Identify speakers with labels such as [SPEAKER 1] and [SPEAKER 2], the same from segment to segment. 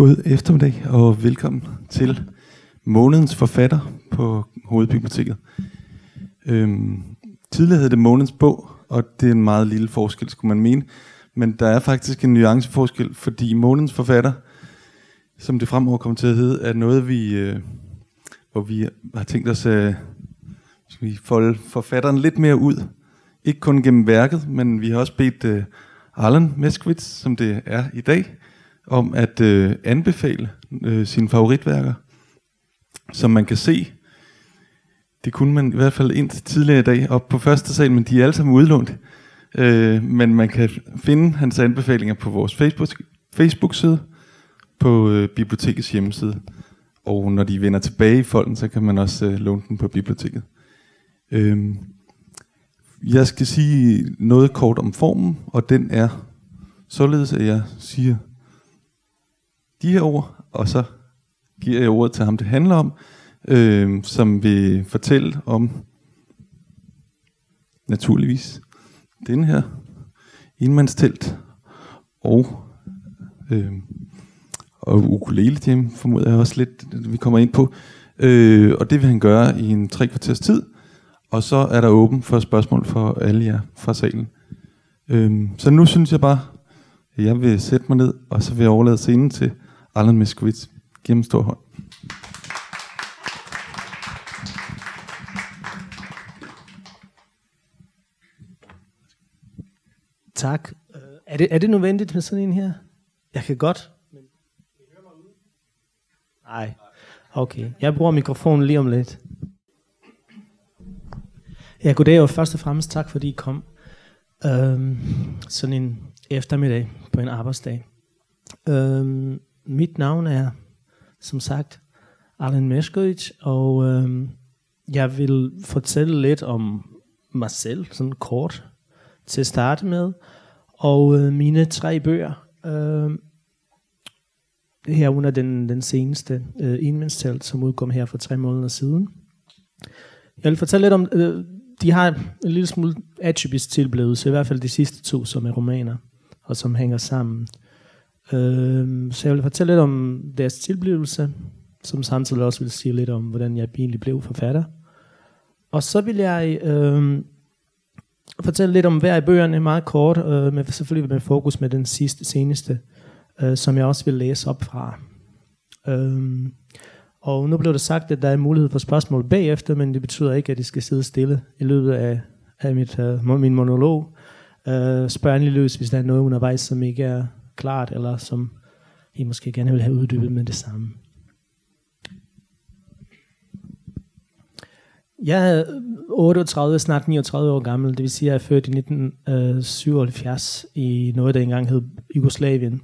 [SPEAKER 1] God eftermiddag og velkommen til månedens forfatter på Hovedbiblioteket. Øhm, tidligere hed det månedens bog, og det er en meget lille forskel, skulle man mene. Men der er faktisk en nuanceforskel, fordi månedens forfatter, som det fremover kommer til at hedde, er noget, vi, øh, hvor vi har tænkt os at øh, folde forfatteren lidt mere ud. Ikke kun gennem værket, men vi har også bedt øh, Allan Meskvits, som det er i dag, om at øh, anbefale øh, sine favoritværker, som man kan se. Det kunne man i hvert fald indtil tidligere i dag op på første sal, men de er alle sammen udlånt. Øh, men man kan finde hans anbefalinger på vores Facebook, Facebook-side, på øh, bibliotekets hjemmeside. Og når de vender tilbage i folden, så kan man også øh, låne den på biblioteket. Øh, jeg skal sige noget kort om formen, og den er således, at jeg siger de her ord, og så giver jeg ordet til ham, det handler om, øh, som vil fortælle om, naturligvis, den her indmandstelt og, øh, og ukulele Jim, formoder jeg også lidt, vi kommer ind på. Øh, og det vil han gøre i en tre kvarters tid, og så er der åben for spørgsmål for alle jer fra salen. Øh, så nu synes jeg bare, at jeg vil sætte mig ned, og så vil jeg overlade scenen til Allan Miskowitz. Giv ham stor hånd.
[SPEAKER 2] Tak. Øh, er, det, er det nødvendigt med sådan en her? Jeg kan godt. Men Nej. Okay. Jeg bruger mikrofonen lige om lidt. Ja, goddag og først og fremmest tak, fordi I kom. øhm, sådan en eftermiddag på en arbejdsdag. Øhm, mit navn er, som sagt, Arlen Meskovic, og øh, jeg vil fortælle lidt om mig selv, sådan kort, til at starte med, og øh, mine tre bøger. Øh, her under den, den seneste øh, enmandstalt, som udkom her for tre måneder siden. Jeg vil fortælle lidt om, øh, de har en lille smule atypisk tilblivelse, i hvert fald de sidste to, som er romaner, og som hænger sammen. Øh, så jeg vil fortælle lidt om deres tilblivelse, som samtidig også vil sige lidt om, hvordan jeg egentlig blev forfatter. Og så vil jeg øh, fortælle lidt om hver af bøgerne meget kort, øh, med selvfølgelig med fokus med den sidste, seneste, øh, som jeg også vil læse op fra. Øh, og nu blev det sagt, at der er mulighed for spørgsmål bagefter, men det betyder ikke, at de skal sidde stille i løbet af, af mit, uh, min monolog. Øh, spørg endelig løs, hvis der er noget undervejs, som ikke er klart, eller som I måske gerne vil have uddybet med det samme. Jeg er 38, snart 39 år gammel, det vil sige, at jeg er født i 1977 øh, i noget, der engang hed Jugoslavien.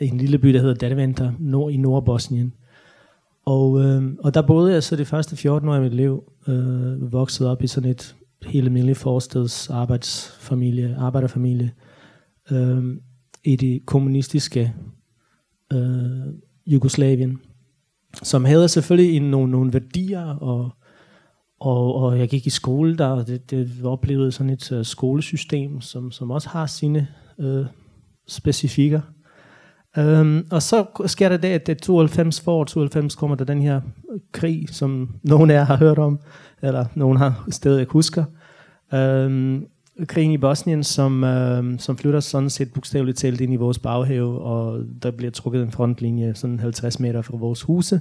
[SPEAKER 2] I en lille by, der hedder Derventa, nord i Nordbosnien. Og, øh, og der boede jeg så de første 14 år i mit liv, øh, vokset op i sådan et helt almindeligt forsteds arbejdsfamilie, arbejderfamilie. Øh, i det kommunistiske øh, Jugoslavien, som havde selvfølgelig en, nogle, nogle værdier, og, og, og jeg gik i skole der, og det, det oplevede sådan et uh, skolesystem, som, som også har sine øh, specifikker. Um, og så sker der det, at det 92 for 92 kommer der den her krig, som nogen af jer har hørt om, eller nogen har stadig husker. Um, krigen i Bosnien, som, øh, som flytter sådan set bogstaveligt talt ind i vores baghave, og der bliver trukket en frontlinje sådan 50 meter fra vores huse,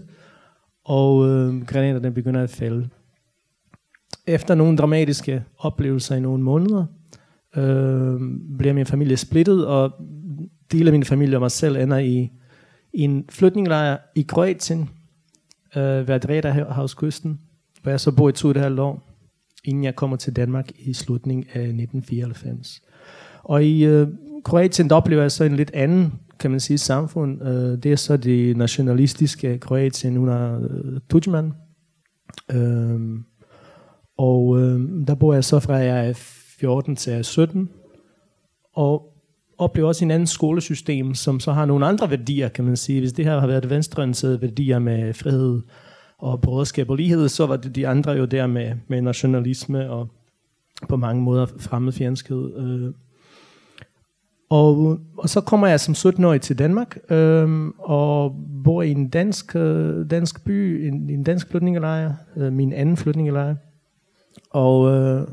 [SPEAKER 2] og øh, granaterne begynder at falde. Efter nogle dramatiske oplevelser i nogle måneder, øh, bliver min familie splittet, og dele af min familie og mig selv ender i, i en flytninglejr i Kroatien, øh, ved Adriaterhavskysten, hvor jeg så bor i to et halvt år inden jeg kommer til Danmark i slutningen af 1994. Og i øh, Kroatien, der oplever jeg så en lidt anden, kan man sige, samfund. Øh, det er så det nationalistiske Kroatien under øh, Tudjman. Øh, og øh, der bor jeg så fra jeg er 14 til jeg er 17. Og oplever også en anden skolesystem, som så har nogle andre værdier, kan man sige. Hvis det her har været venstreorienterede værdier med frihed, og broderskab og lighed, så var det de andre jo der med, med nationalisme og på mange måder fremmedfjendskhed. Øh. Og, og så kommer jeg som 17-årig til Danmark, øh, og bor i en dansk, øh, dansk by, en, en dansk flytningelejr, øh, min anden flytningelejr. Og, øh,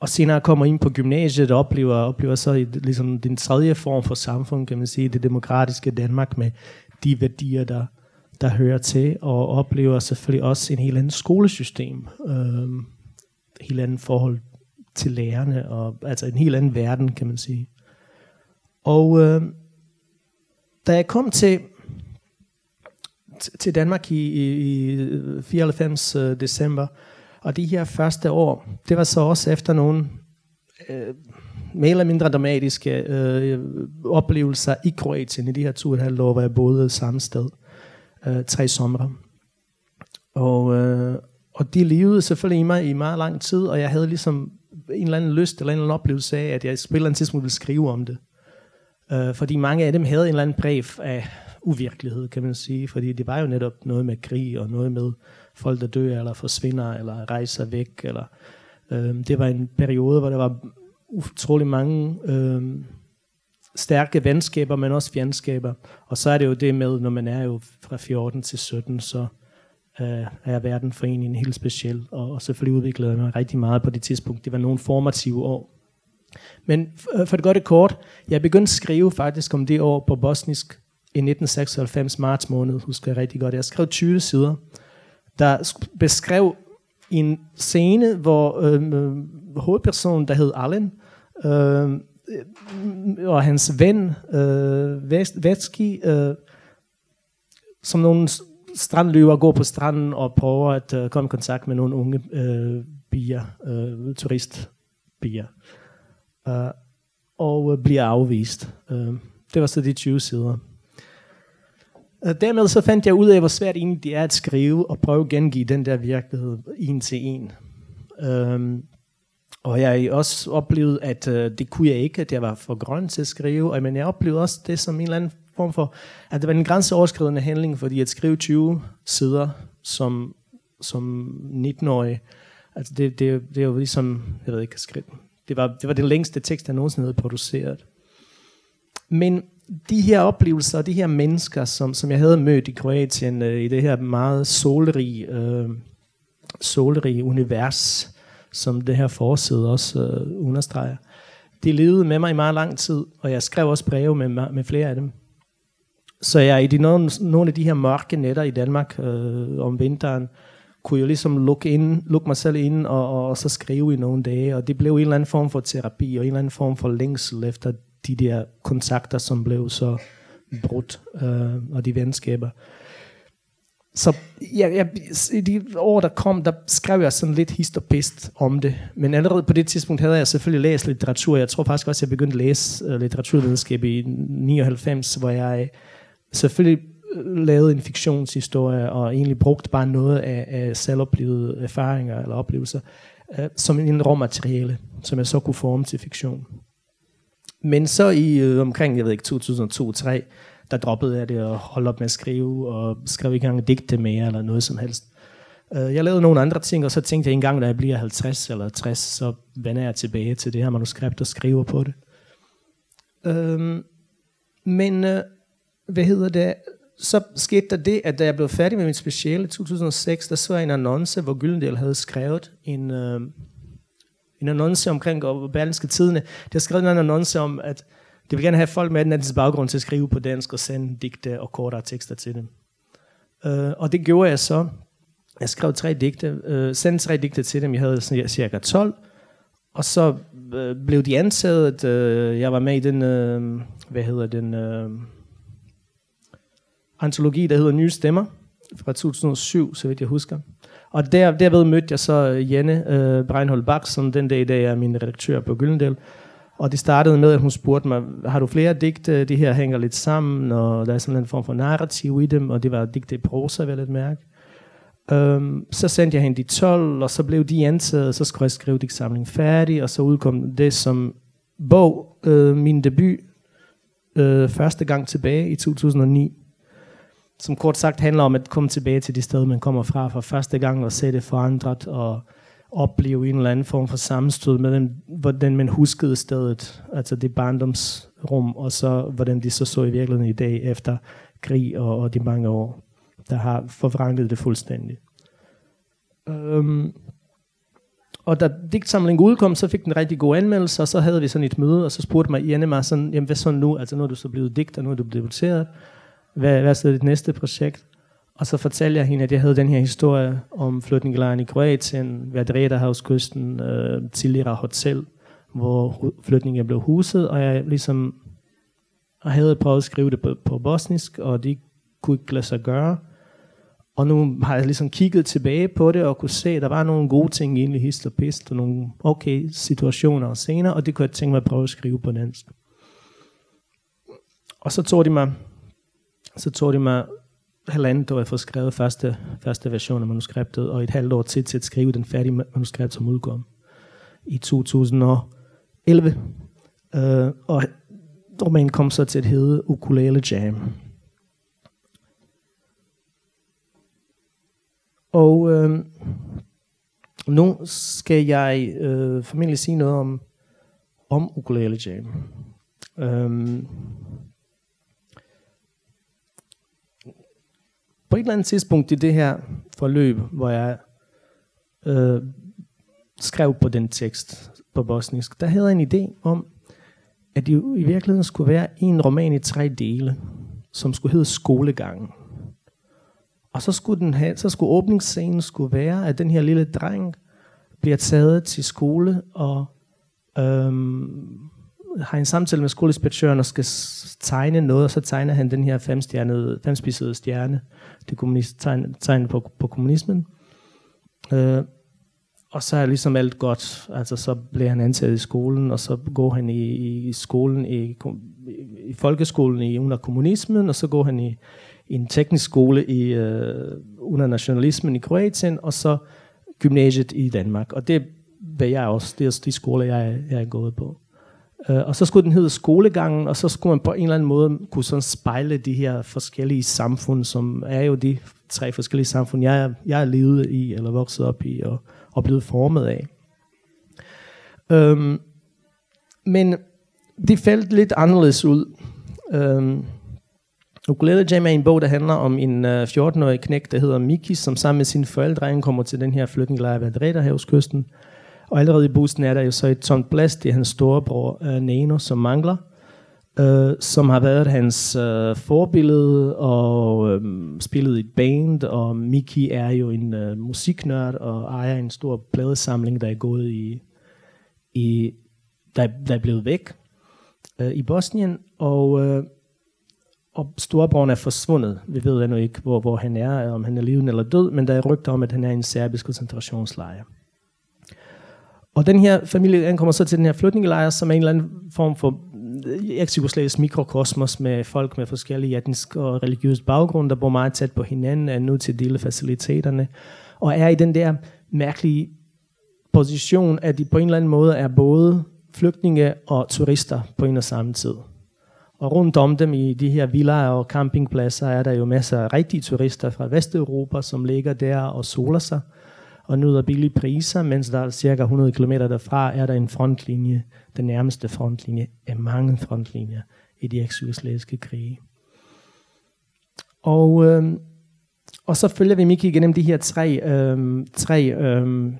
[SPEAKER 2] og senere kommer ind på gymnasiet og oplever, oplever så i, ligesom den tredje form for samfund, kan man sige, det demokratiske Danmark med de værdier, der, der hører til, og oplever selvfølgelig også en helt anden skolesystem, øh, helt anden forhold til lærerne, og altså en helt anden verden, kan man sige. Og øh, da jeg kom til til Danmark i, i, i 94 Øh, december, og de her første år, det var så også efter nogle øh, mere eller mindre dramatiske øh, oplevelser i Kroatien i de her to og et halvt år, hvor jeg boede samme sted øh, tre somre. Og, øh, og de levede selvfølgelig i mig i meget lang tid, og jeg havde ligesom en eller anden lyst eller en eller anden oplevelse af, at jeg på et eller andet tidspunkt ville skrive om det. Øh, fordi mange af dem havde en eller anden brev af uvirkelighed, kan man sige. Fordi det var jo netop noget med krig, og noget med folk, der dør, eller forsvinder, eller rejser væk. Eller, øh, det var en periode, hvor der var utrolig mange øh, stærke venskaber, men også fjendskaber. Og så er det jo det med, når man er jo fra 14 til 17, så øh, er verden for en, en helt speciel. Og, og selvfølgelig udviklede jeg mig rigtig meget på det tidspunkt. Det var nogle formative år. Men øh, for det gøre det kort, jeg begyndte at skrive faktisk om det år på bosnisk i 1996 marts måned, husker jeg rigtig godt. Jeg skrev 20 sider, der beskrev en scene, hvor øh, øh, hovedpersonen, der hed Allen, øh, og hans ven, øh, Vetski, øh, som nogle strandløver går på stranden og prøver at øh, komme i kontakt med nogle unge øh, bier, øh, turistbier, øh, og øh, bliver afvist. Øh, det var så de 20 sider. Øh, dermed så fandt jeg ud af, hvor svært egentlig det er at skrive og prøve at gengive den der virkelighed en til en. Øh, og jeg har også oplevet, at øh, det kunne jeg ikke, at jeg var for grøn til at skrive. Men jeg oplevede også det som en eller anden form for, at det var en grænseoverskridende handling, fordi at skrive 20 sider som, som 19-årig, altså det, det, det er jo ligesom, jeg ved ikke, skrive. Det var, det var den længste tekst, jeg nogensinde havde produceret. Men de her oplevelser, de her mennesker, som, som jeg havde mødt i Kroatien, øh, i det her meget solrige, øh, solrige univers, som det her forside også øh, understreger, de levede med mig i meget lang tid, og jeg skrev også breve med, med flere af dem. Så jeg i de, nogle, nogle af de her mørke nætter i Danmark øh, om vinteren, kunne jeg ligesom lukke, ind, lukke mig selv ind og, og, og så skrive i nogle dage, og det blev en eller anden form for terapi, og en eller anden form for længsel efter de der kontakter, som blev så brudt, øh, og de venskaber. Så jeg, jeg, i de år, der kom, der skrev jeg sådan lidt histopist om det. Men allerede på det tidspunkt havde jeg selvfølgelig læst litteratur. Jeg tror faktisk også, at jeg begyndte at læse øh, litteraturvidenskab i 99, hvor jeg øh, selvfølgelig øh, lavede en fiktionshistorie og egentlig brugte bare noget af, af selvoplevede erfaringer eller oplevelser uh, som en råmateriale, som jeg så kunne forme til fiktion. Men så i øh, omkring, jeg ved ikke, 2002-2003, der droppede jeg det og holdt op med at skrive, og skrev ikke engang digte mere, eller noget som helst. Øh, jeg lavede nogle andre ting, og så tænkte jeg en gang, da jeg bliver 50 eller 60, så vender jeg tilbage til det her manuskript og skriver på det. Uh, men, øh, hvad hedder det, så skete der det, at da jeg blev færdig med min speciale i 2006, der så jeg en annonce, hvor Gyldendal havde skrevet en, uh, en annonce omkring og Berlinske Tidene. Det har skrevet en annonce om, at de vil gerne have folk med den anden baggrund til at skrive på dansk og sende digte og kortere tekster til dem. Uh, og det gjorde jeg så. Jeg skrev tre digte, uh, sendte tre digte til dem. Jeg havde sådan, cirka 12. Og så uh, blev de ansat. Uh, jeg var med i den, uh, hvad hedder den, uh, antologi, der hedder Nye Stemmer fra 2007, så vidt jeg husker. Og der, derved mødte jeg så Jenne øh, Breinhold Bach, som den dag i dag er min redaktør på Gyldendal. Og det startede med, at hun spurgte mig, har du flere digte? De her hænger lidt sammen, og der er sådan en form for narrativ i dem, og det var digte i prosa, vil jeg mærke. Um, så sendte jeg hende de 12, og så blev de ansat, så skulle jeg skrive digtsamlingen færdig, og så udkom det som bog, øh, min debut, øh, første gang tilbage i 2009 som kort sagt handler om at komme tilbage til det sted, man kommer fra for første gang, og se det forandret, og, opleve en eller anden form for sammenstød med den, hvordan man huskede stedet, altså det barndomsrum, og så hvordan de så så i virkeligheden i dag efter krig og, og de mange år, der har forvranglet det fuldstændig. Um, og da digtsamlingen udkom, så fik den rigtig god anmeldelse, og så havde vi sådan et møde, og så spurgte mig Janne mig sådan, jamen hvad så nu? Altså nu er du så blevet digter, nu er du debuteret. Hvad, hvad er så dit næste projekt? Og så fortalte jeg hende, at jeg havde den her historie om flygtningelejren i Kroatien, ved Adretahavskysten, øh, tidligere hotel, hvor flygtninge blev huset, og jeg ligesom og havde prøvet at skrive det på, på bosnisk, og det kunne ikke lade sig gøre. Og nu har jeg ligesom kigget tilbage på det, og kunne se, at der var nogle gode ting egentlig hist og pist, og nogle okay situationer og scener, og det kunne jeg tænke mig at prøve at skrive på dansk. Og så tog de mig, så tog de mig halvandet år at få skrevet første, første version af manuskriptet, og et halvt år til til at skrive den færdige manuskript, som udkom i 2011. Uh, øh, og romanen kom så til at hedde Ukulele Jam. Og øh, nu skal jeg øh, formentlig sige noget om, om Ukulele Jam. Um, på et eller andet tidspunkt i det her forløb, hvor jeg øh, skrev på den tekst på bosnisk, der havde jeg en idé om, at det i virkeligheden skulle være en roman i tre dele, som skulle hedde Skolegangen. Og så skulle, den have, så skulle åbningsscenen skulle være, at den her lille dreng bliver taget til skole og øhm, har en samtale med skoleinspektøren og skal tegne noget, og så tegner han den her femstjernede, stjerne, det kommunist, tegn, tegn på, på kommunismen. Øh, og så er ligesom alt godt. Altså så bliver han ansat i skolen, og så går han i, i skolen, i, i folkeskolen i under kommunismen, og så går han i, i en teknisk skole i, øh, under nationalismen i Kroatien, og så gymnasiet i Danmark. Og det hvad jeg også. Det er de skoler, jeg, jeg er gået på. Øh, og så skulle den hedde skolegangen, og så skulle man på en eller anden måde kunne sådan spejle de her forskellige samfund, som er jo de tre forskellige samfund, jeg, jeg er levet i, eller vokset op i, og, og blevet formet af. Øhm, men det faldt lidt anderledes ud. Øhm, Ukulele Jam er en bog, der handler om en øh, uh, 14-årig knæk, der hedder Miki, som sammen med sine forældre kommer til den her flygtningelejr ved Adrederhavskysten. Og allerede i bussen er der jo så et tomt plads, det er hans storebror uh, Neno, som mangler uh, som har været hans uh, forbillede og um, spillet i et band, og Miki er jo en uh, musiknørd og ejer en stor pladesamling, der er gået i, i der, der er blevet væk uh, i Bosnien, og, uh, og storebroren er forsvundet. Vi ved endnu ikke, hvor, hvor han er, om han er levende eller død, men der er rygter om, at han er i en serbisk koncentrationslejr. Og den her familie ankommer så til den her flytningelejr, som er en eller anden form for øh, eks-Jugoslavisk mikrokosmos med folk med forskellige etniske og religiøse baggrunde, der bor meget tæt på hinanden, er nødt til at dele faciliteterne, og er i den der mærkelige position, at de på en eller anden måde er både flygtninge og turister på en og samme tid. Og rundt om dem i de her villaer og campingpladser er der jo masser af rigtige turister fra Vesteuropa, som ligger der og soler sig og nyder billige priser, mens der er cirka 100 km derfra er der en frontlinje, den nærmeste frontlinje af mange frontlinjer i de eks krige. Og, øh, og så følger vi Miki gennem de her tre, øh, tre øh,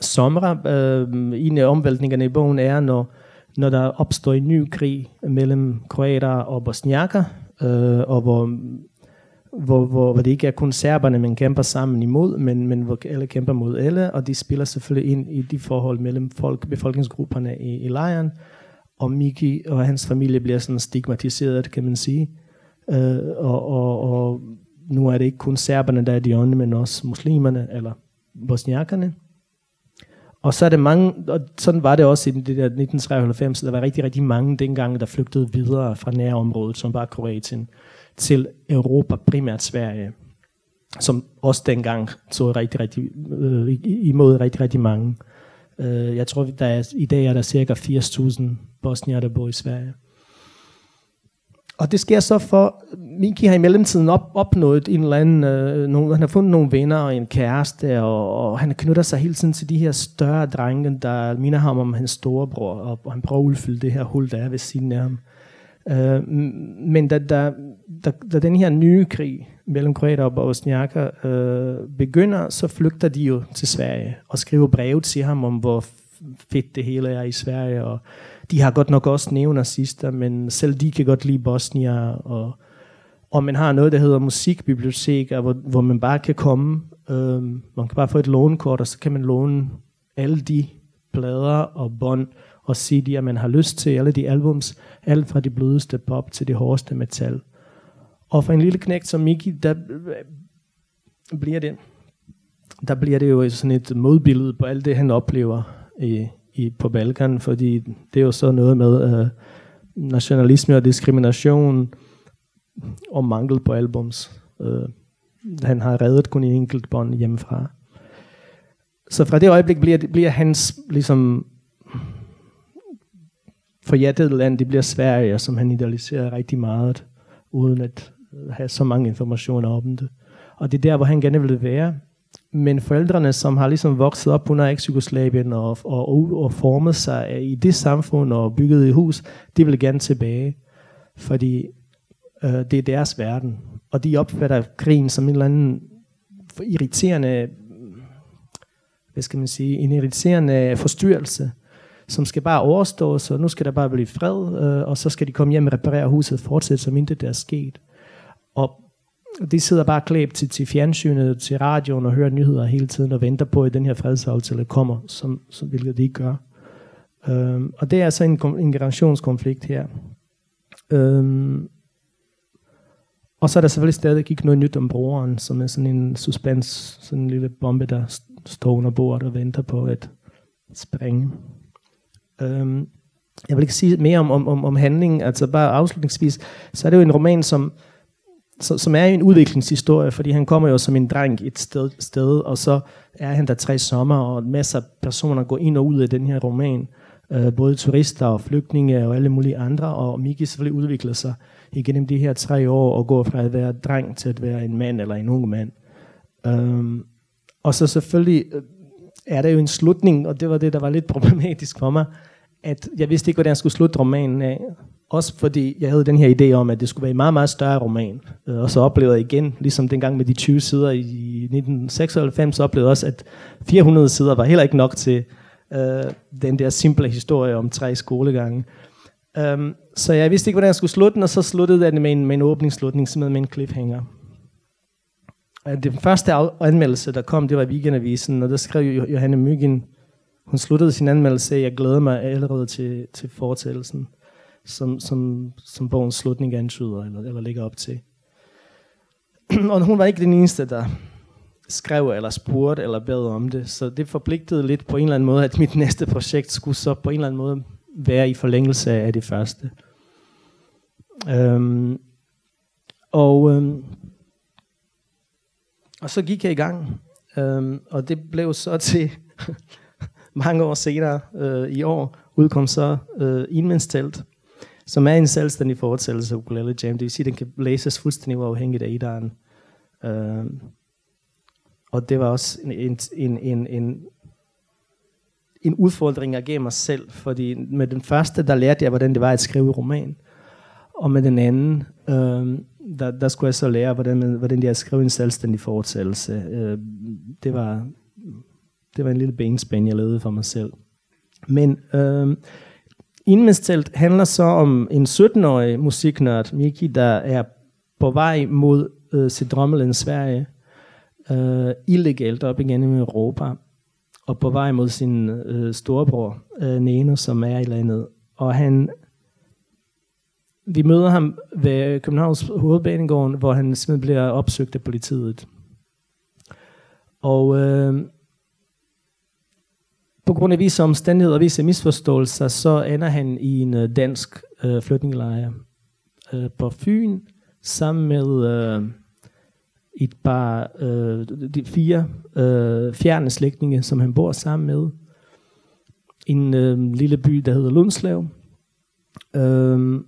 [SPEAKER 2] somre. Øh, en af omvæltningerne i bogen er, når, når der opstår en ny krig mellem kroater og bosniaker, øh, og hvor hvor, hvor, hvor det ikke er kun serberne, man kæmper sammen imod, men, men hvor alle kæmper mod alle, og de spiller selvfølgelig ind i de forhold mellem folk, befolkningsgrupperne i, i lejren, og Miki og hans familie bliver sådan stigmatiseret, kan man sige. Øh, og, og, og nu er det ikke kun serberne, der er de onde, men også muslimerne, eller bosniakerne. Og så er det mange, og sådan var det også i det der 1993, der var rigtig, rigtig mange dengang, der flygtede videre fra nærområdet, som var Kroatien til Europa, primært Sverige, som også dengang så rigtig, rigtig, øh, imod rigtig, rigtig mange. Øh, jeg tror, der er, i dag er der cirka 80.000 bosnier, der bor i Sverige. og det sker så for, Miki har i mellemtiden op, opnået en eller anden, øh, nogle, han har fundet nogle venner og en kæreste, og, og han knytter sig hele tiden til de her større drenge, der minder ham om hans storebror, og, og han prøver at udfylde det her hul, der er ved siden af ham. Øh, Øh, men da, da, da, da den her nye krig mellem kroater og bosniaker øh, begynder, så flygter de jo til Sverige og skriver brev til ham om, hvor fedt det hele er i Sverige, og de har godt nok også neonazister, men selv de kan godt lide Bosnia, og, og man har noget, der hedder musikbiblioteker, hvor, hvor man bare kan komme, øh, man kan bare få et lånekort, og så kan man låne alle de plader og bånd og CD'er, man har lyst til, alle de albums, alt fra de blødeste pop til de hårdeste metal. Og for en lille knægt som Miki, der øh, bliver det, der bliver det jo sådan et modbillede på alt det, han oplever i, i, på Balkan, fordi det er jo så noget med øh, nationalisme og diskrimination og mangel på albums. Øh, han har reddet kun en enkelt bånd hjemmefra. Så fra det øjeblik bliver, bliver hans ligesom forjættede land, det bliver Sverige, som han idealiserer rigtig meget, uden at have så mange informationer om det. Og det er der, hvor han gerne vil være. Men forældrene, som har ligesom vokset op under eks-Jugoslavien og, og, og formet sig i det samfund og bygget i hus, de vil gerne tilbage. Fordi øh, det er deres verden. Og de opfatter krigen som en eller anden irriterende, hvad skal man sige, en irriterende forstyrrelse, som skal bare overstås, og nu skal der bare blive fred, øh, og så skal de komme hjem og reparere huset og fortsætte, som intet der er sket. Og de sidder bare klæbt til, til fjernsynet, til radioen og hører nyheder hele tiden og venter på, at den her fredsaftale kommer, som, som, hvilket de ikke gør. Øhm, og det er så en, en generationskonflikt her. Øhm, og så er der selvfølgelig stadig ikke noget nyt om broren, som er sådan en suspens, sådan en lille bombe, der står under bordet og venter på at springe. Øhm, jeg vil ikke sige mere om, om, om, om handlingen, altså bare afslutningsvis, så er det jo en roman, som, som som er en udviklingshistorie, fordi han kommer jo som en dreng et sted, sted og så er han der tre sommer, og masser af personer går ind og ud af den her roman. Øh, både turister og flygtninge og alle mulige andre, og Miki selvfølgelig udvikler sig igennem de her tre år og går fra at være dreng til at være en mand eller en ung mand. Øhm, og så selvfølgelig øh, er der jo en slutning, og det var det, der var lidt problematisk for mig, at jeg vidste ikke, hvordan jeg skulle slutte romanen af. Også fordi jeg havde den her idé om, at det skulle være en meget, meget større roman. Øh, og så oplevede jeg igen, ligesom dengang med de 20 sider i 1996, så oplevede jeg også, at 400 sider var heller ikke nok til øh, den der simple historie om tre skolegange. Um, så jeg vidste ikke, hvordan jeg skulle slutte den, og så sluttede jeg den med en, med en åbningsslutning, simpelthen med en cliffhanger. Den første anmeldelse, der kom, det var i Weekendavisen, og der skrev Johanne Myggen, hun sluttede sin anmeldelse af, jeg glæder mig allerede til, til fortællelsen, som, som, som bogens slutning antyder, eller, eller ligger op til. og hun var ikke den eneste, der skrev eller spurgte eller bad om det, så det forpligtede lidt på en eller anden måde, at mit næste projekt skulle så på en eller anden måde være i forlængelse af det første. Øhm, og, øhm, og så gik jeg i gang, øhm, og det blev så til mange år senere øh, i år udkom så øh, Inmens som er en selvstændig fortsættelse af Ukulele Jam. Det vil sige, at den kan læses fuldstændig uafhængigt af Idaren. Øh, og det var også en, en, en, en, en, en udfordring, jeg gav mig selv, fordi med den første, der lærte jeg, hvordan det var at skrive roman. Og med den anden, øh, der, der skulle jeg så lære, hvordan, hvordan det er at skrive en selvstændig fortællelse. Øh, det var det var en lille benspænd, jeg lavede for mig selv. Men øh, Indmestelt handler så om en 17-årig musiknørd, Miki, der er på vej mod øh, sit drømmeland Sverige, øh, illegalt op igennem i Europa, og på vej mod sin øh, storebror, øh, Neno, som er i landet. Og han, vi møder ham ved Københavns hovedbanegården, hvor han simpelthen bliver opsøgt af politiet. Og øh, på grund af visse omstændigheder og visse misforståelser, så ender han i en øh, dansk øh, flygtningelejr øh, på Fyn, sammen med øh, et par, øh, de fire øh, fjerne slægtninge, som han bor sammen med. En øh, lille by, der hedder Lundslev. Øh,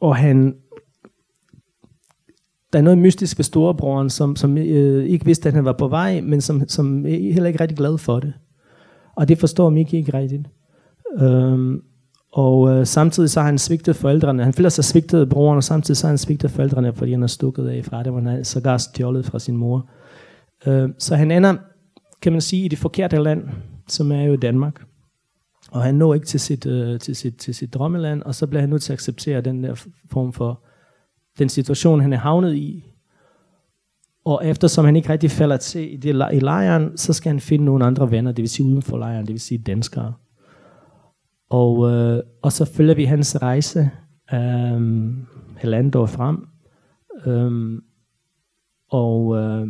[SPEAKER 2] og han der er noget mystisk ved storebroren, som, som øh, ikke vidste, at han var på vej, men som, som øh, heller ikke er rigtig glad for det. Og det forstår Miki ikke rigtigt. Øhm, og øh, samtidig så har han svigtet forældrene. Han føler sig svigtet af broren, og samtidig så har han svigtet forældrene, fordi han er stukket af fra det, hvor han er sågar stjålet fra sin mor. Øh, så han ender, kan man sige, i det forkerte land, som er jo Danmark. Og han når ikke til sit, øh, til sit, til sit drømmeland, og så bliver han nødt til at acceptere den der form for den situation, han er havnet i. Og eftersom han ikke rigtig falder til i, det, i lejren, så skal han finde nogle andre venner, det vil sige uden for lejren, det vil sige danskere. Og, øh, og så følger vi hans rejse øh, halvandet år frem. Øh, og øh,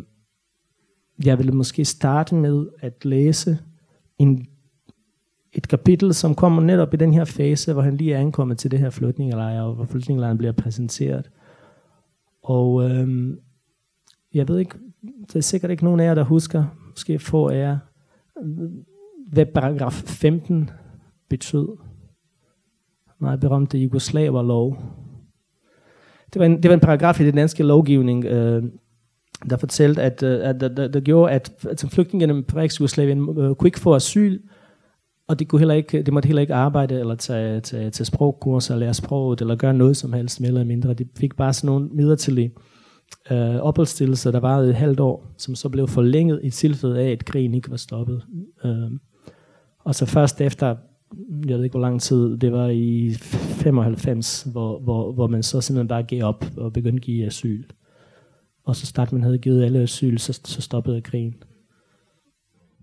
[SPEAKER 2] jeg vil måske starte med at læse en, et kapitel, som kommer netop i den her fase, hvor han lige er ankommet til det her flygtningelejr, og hvor flygtningelejren bliver præsenteret. Og øh, jeg ved ikke, der er sikkert ikke nogen af jer, der husker, måske få af jer, hvad paragraf 15 betød. Nej, berømte Jugoslaverlov. Det var, en, det var en paragraf i den danske lovgivning, øh, der fortalte, at, øh, at der, der, der gjorde, at, at som flygtningene på eks-Jugoslavien øh, kunne ikke få asyl, og de, kunne heller ikke, de måtte heller ikke arbejde, eller tage, tage, tage sprogkurser, lære sproget, eller gøre noget som helst, mere eller mindre. De fik bare sådan nogle midlertidige øh, øh, opholdsstillelser, der varede et halvt år, som så blev forlænget i tilfælde af, at krigen ikke var stoppet. Øh, og så først efter, jeg ved ikke hvor lang tid, det var i 95, hvor, hvor, hvor man så simpelthen bare gav op og begyndte at give asyl. Og så snart man havde givet alle asyl, så, så stoppede krigen.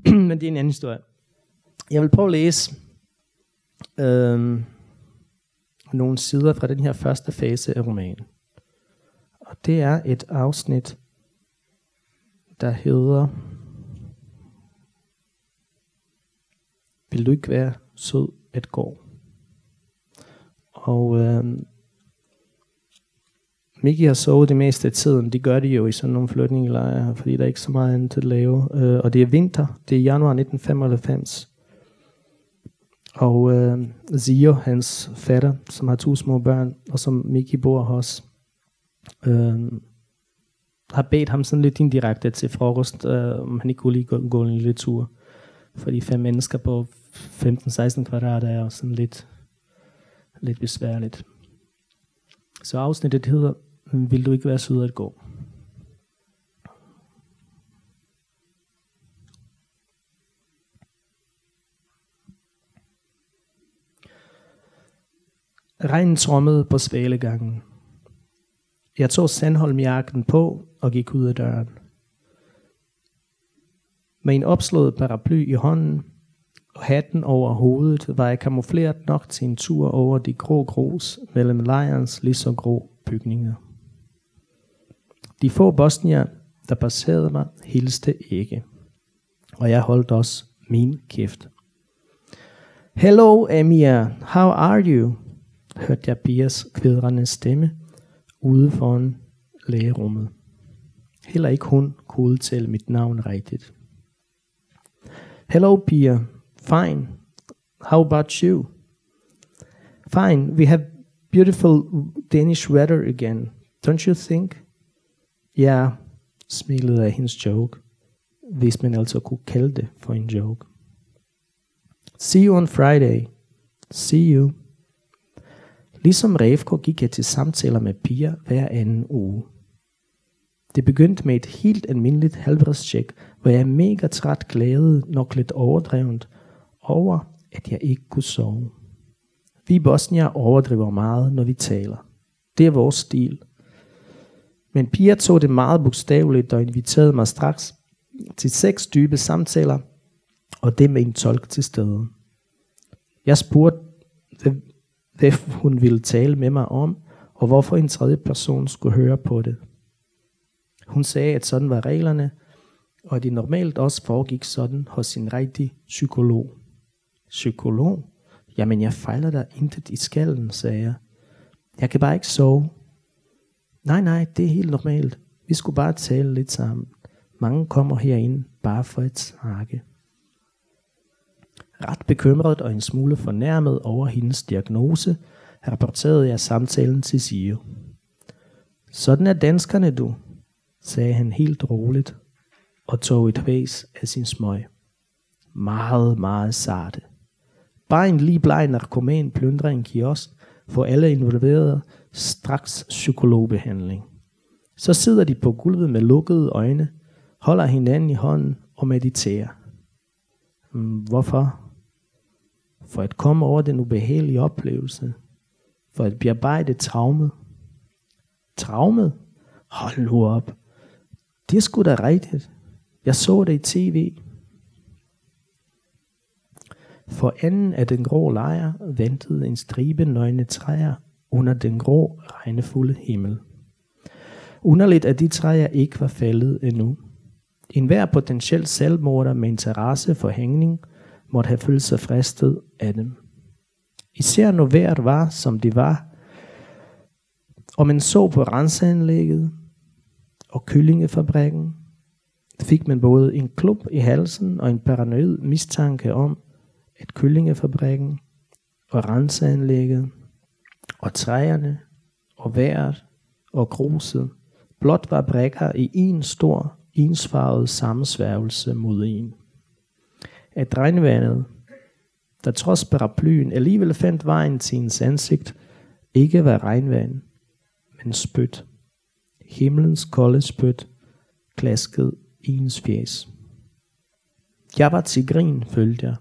[SPEAKER 2] Men det er en anden historie. Jeg vil prøve at læse øh, nogle sider fra den her første fase af romanen. Og det er et afsnit, der hedder Vil du ikke være sød at gå? Og øh, Miki har sovet det meste af tiden. De gør det jo i sådan nogle flygtningelejre, fordi der er ikke så meget andet at lave. Øh, og det er vinter. Det er januar 1995. Og øh, Zio, hans fatter, som har to små børn, og som Miki bor hos, øh, har bedt ham sådan lidt indirekte til frokost, øh, om han ikke kunne lige gå, gå en lille tur. Fordi fem mennesker på 15-16 kvadrat er jo sådan lidt, lidt besværligt. Så afsnittet hedder, vil du ikke være sød at gå? Regnen trommede på svalegangen. Jeg tog Sandholmjakken på og gik ud af døren. Med en opslået paraply i hånden og hatten over hovedet var jeg kamufleret nok til en tur over de grå grus mellem lejrens lige så grå bygninger. De få bosnier, der passerede mig, hilste ikke. Og jeg holdt også min kæft. Hello, Amia. How are you? hørte jeg Bias kvædrende stemme ude foran lægerummet. Heller ikke hun kunne udtale mit navn rigtigt. Hello, Pia. Fine. How about you? Fine. We have beautiful Danish weather again. Don't you think? Yeah, smilede er af hendes joke, hvis man altså kunne kalde det for en joke. See you on Friday. See you. Ligesom Refko gik jeg til samtaler med piger hver anden uge. Det begyndte med et helt almindeligt helbredstjek, hvor jeg mega træt glæde nok lidt overdrevent over, at jeg ikke kunne sove. Vi bosnier overdriver meget, når vi taler. Det er vores stil. Men Pia tog det meget bogstaveligt og inviterede mig straks til seks dybe samtaler, og det med en tolk til stede. Jeg spurgte, hvad hun ville tale med mig om, og hvorfor en tredje person skulle høre på det. Hun sagde, at sådan var reglerne, og det normalt også foregik sådan hos en rigtig psykolog. Psykolog? Jamen, jeg fejler der intet i skallen, sagde jeg. Jeg kan bare ikke sove. Nej, nej, det er helt normalt. Vi skulle bare tale lidt sammen. Mange kommer herind bare for at snakke ret bekymret og en smule fornærmet over hendes diagnose, rapporterede jeg samtalen til Sio. Sådan er danskerne, du, sagde han helt roligt og tog et væs af sin smøg. Meget, meget sarte. Bare en lige bleg narkoman plyndrer en kiosk, for alle involverede straks psykologbehandling. Så sidder de på gulvet med lukkede øjne, holder hinanden i hånden og mediterer. Hm, hvorfor? For at komme over den ubehagelige oplevelse. For at bearbejde traumet. Traumet? Hold nu op. Det skulle sgu da rigtigt. Jeg så det i tv. For enden af den grå lejr ventede en stribe nøgne træer under den grå, regnefulde himmel. Underligt, at de træer ikke var faldet endnu. En hver potentiel selvmorder med interesse for hængning måtte have følt sig fristet af dem. Især når vejret var, som det var, og man så på renseanlægget og kyllingefabrikken, fik man både en klub i halsen og en paranoid mistanke om, at kyllingefabrikken og renseanlægget og træerne og vejret og gruset blot var brækker i en stor, ensfarvet sammensværgelse mod en. At regnvandet, der trods paraplyen alligevel fandt vejen til ens ansigt, ikke var regnvand, men spyt. Himlens kolde spyt klaskede i ens fjes. Jeg var til grin, følte jeg.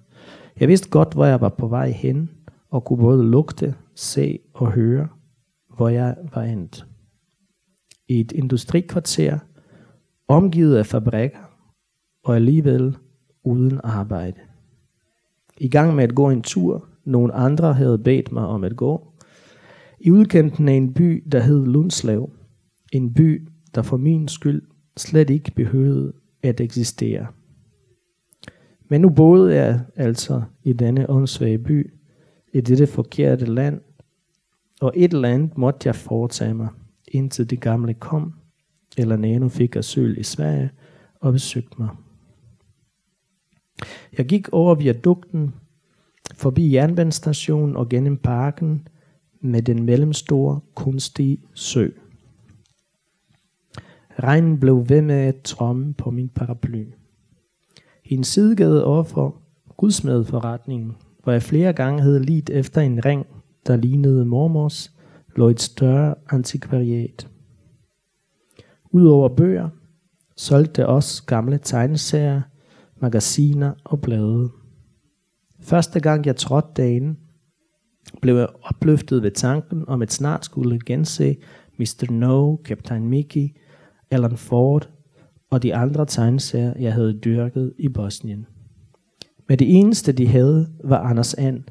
[SPEAKER 2] Jeg vidste godt, hvor jeg var på vej hen, og kunne både lugte, se og høre, hvor jeg var endt. I et industrikvarter, omgivet af fabrikker, og alligevel uden arbejde. I gang med at gå en tur, nogle andre havde bedt mig om at gå. I udkanten af en by, der hed Lundslav. En by, der for min skyld slet ikke behøvede at eksistere. Men nu boede jeg altså i denne åndssvage by, i dette forkerte land, og et eller andet måtte jeg foretage mig, indtil det gamle kom, eller Nano fik asyl i Sverige og besøgte mig. Jeg gik over viadukten, forbi jernbanestationen og gennem parken med den mellemstore, kunstige sø. Regnen blev ved med at tromme på min paraply. I en sidegade overfor gudsmedforretningen, hvor jeg flere gange havde lidt efter en ring, der lignede mormors, lå et større antikvariat. Udover bøger, solgte det også gamle tegneserier, magasiner og blade. Første gang jeg trådte dagen, blev jeg opløftet ved tanken om at snart skulle gense Mr. No, Captain Mickey, Alan Ford og de andre tegneserier, jeg havde dyrket i Bosnien. Men det eneste, de havde, var Anders And,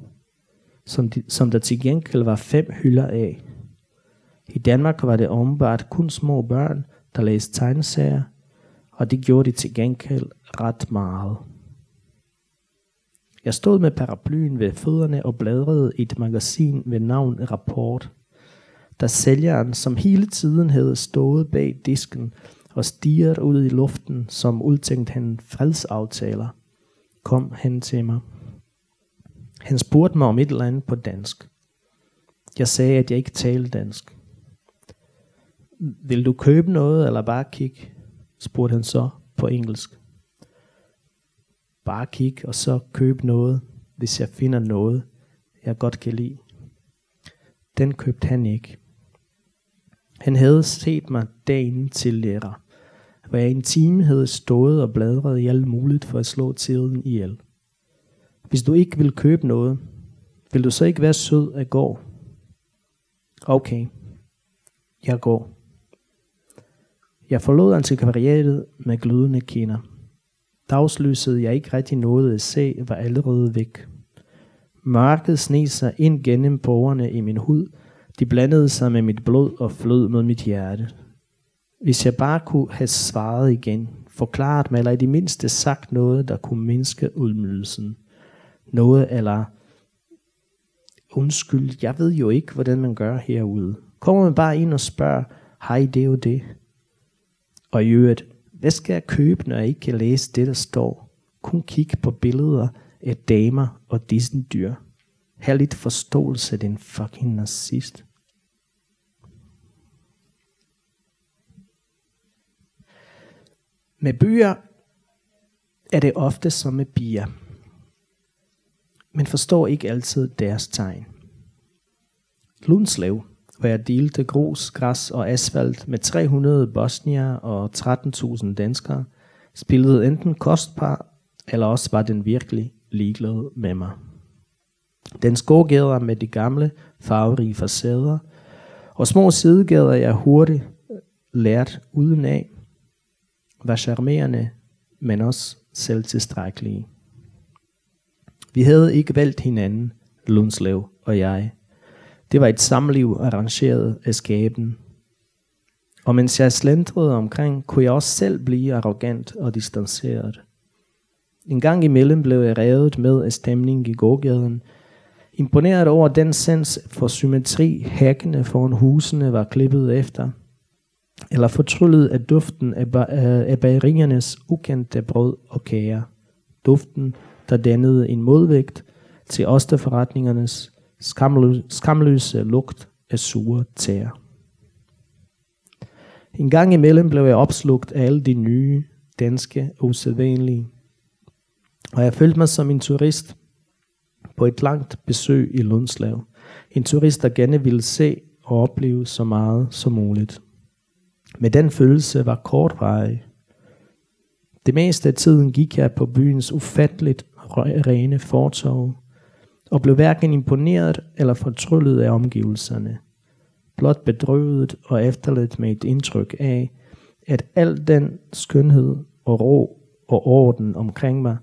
[SPEAKER 2] som, de, som der til gengæld var fem hylder af. I Danmark var det åbenbart kun små børn, der læste tegneserier, og det gjorde de til gengæld ret meget. Jeg stod med paraplyen ved fødderne og bladrede i et magasin ved navn Rapport, da sælgeren, som hele tiden havde stået bag disken og stirret ud i luften, som udtænkt han fredsaftaler, kom hen til mig. Han spurgte mig om et eller andet på dansk. Jeg sagde, at jeg ikke talte dansk. Vil du købe noget, eller bare kigge? Spurgte han så på engelsk. Bare kig, og så køb noget, hvis jeg finder noget, jeg godt kan lide. Den købte han ikke. Han havde set mig dagen til lærer, hvor jeg en time havde stået og bladret i alt muligt for at slå tiden ihjel. Hvis du ikke vil købe noget, vil du så ikke være sød at gå? Okay, jeg går. Jeg forlod antikvariatet med glødende kinder. Dagslyset, jeg ikke rigtig nåede at se, var allerede væk. Mørket sneg sig ind gennem borgerne i min hud. De blandede sig med mit blod og flød mod mit hjerte. Hvis jeg bare kunne have svaret igen, forklaret mig, eller i det mindste sagt noget, der kunne mindske udmydelsen. Noget eller, undskyld, jeg ved jo ikke, hvordan man gør herude. Kommer man bare ind og spørger, hej, det er det. Og i øvrigt, hvad skal jeg købe, når jeg ikke kan læse det, der står? Kun kig på billeder af damer og Disney-dyr. Have lidt forståelse, din fucking nazist. Med byer er det ofte som med bier. Men forstår ikke altid deres tegn. Lundslev, hvor jeg delte grus, græs og asfalt med 300 bosnier og 13.000 danskere, spillede enten kostpar, eller også var den virkelig ligeglad med mig. Den skågader med de gamle, farverige facader, og små sidegader, jeg hurtigt øh, lært uden af, var charmerende, men også selvtilstrækkelige. Vi havde ikke valgt hinanden, Lundslev og jeg. Det var et samliv arrangeret af skaben. Og mens jeg slentrede omkring, kunne jeg også selv blive arrogant og distanceret. En gang imellem blev jeg revet med af stemning i gågaden, imponeret over den sens for symmetri hækkene foran husene var klippet efter, eller fortryllet af duften af, af bageriernes ukendte brød og kager. Duften, der dannede en modvægt til skamløs, skamløse lugt af sure tæer. En gang imellem blev jeg opslugt af alle de nye, danske og usædvanlige. Og jeg følte mig som en turist på et langt besøg i Lundslav. En turist, der gerne ville se og opleve så meget som muligt. Men den følelse var kortvarig. Det meste af tiden gik jeg på byens ufatteligt rene fortov, og blev hverken imponeret eller fortryllet af omgivelserne. Blot bedrøvet og efterladt med et indtryk af, at al den skønhed og ro og orden omkring mig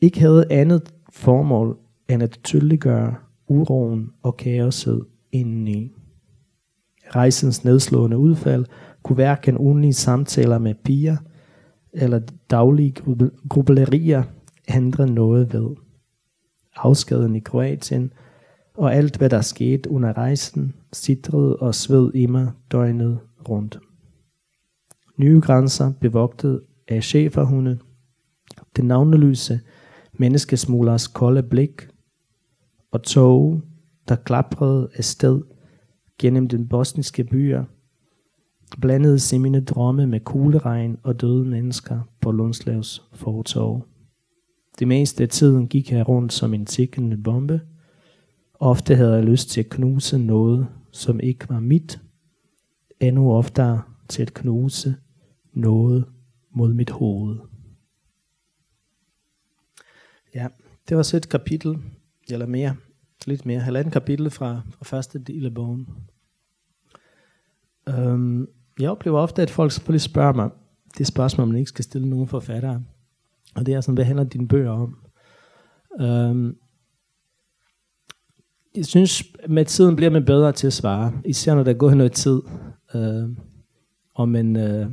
[SPEAKER 2] ikke havde andet formål end at tydeliggøre uroen og kaoset indeni. Rejsens nedslående udfald kunne hverken ugenlige samtaler med piger eller daglige grublerier ændre noget ved afskeden i Kroatien og alt hvad der skete under rejsen, sidrede og sved i mig døgnet rundt. Nye grænser bevogtet af cheferhunde, det navnelyse menneskesmuglers kolde blik og tog, der klaprede afsted gennem den bosniske byer, blandede sig mine drømme med kugleregn og døde mennesker på Lundslavs fortog. Det meste af tiden gik jeg rundt som en tikkende bombe. Ofte havde jeg lyst til at knuse noget, som ikke var mit. Endnu oftere til at knuse noget mod mit hoved. Ja, det var så et kapitel, eller mere, lidt mere, halvanden kapitel fra, fra første del af bogen. Um, jeg oplever ofte, at folk selvfølgelig spørger mig, det spørgsmål, man ikke skal stille nogen forfattere. Og det er sådan, hvad handler dine bøger om? Um, jeg synes, med tiden bliver man bedre til at svare. Især når der går noget tid. Uh, og man, uh,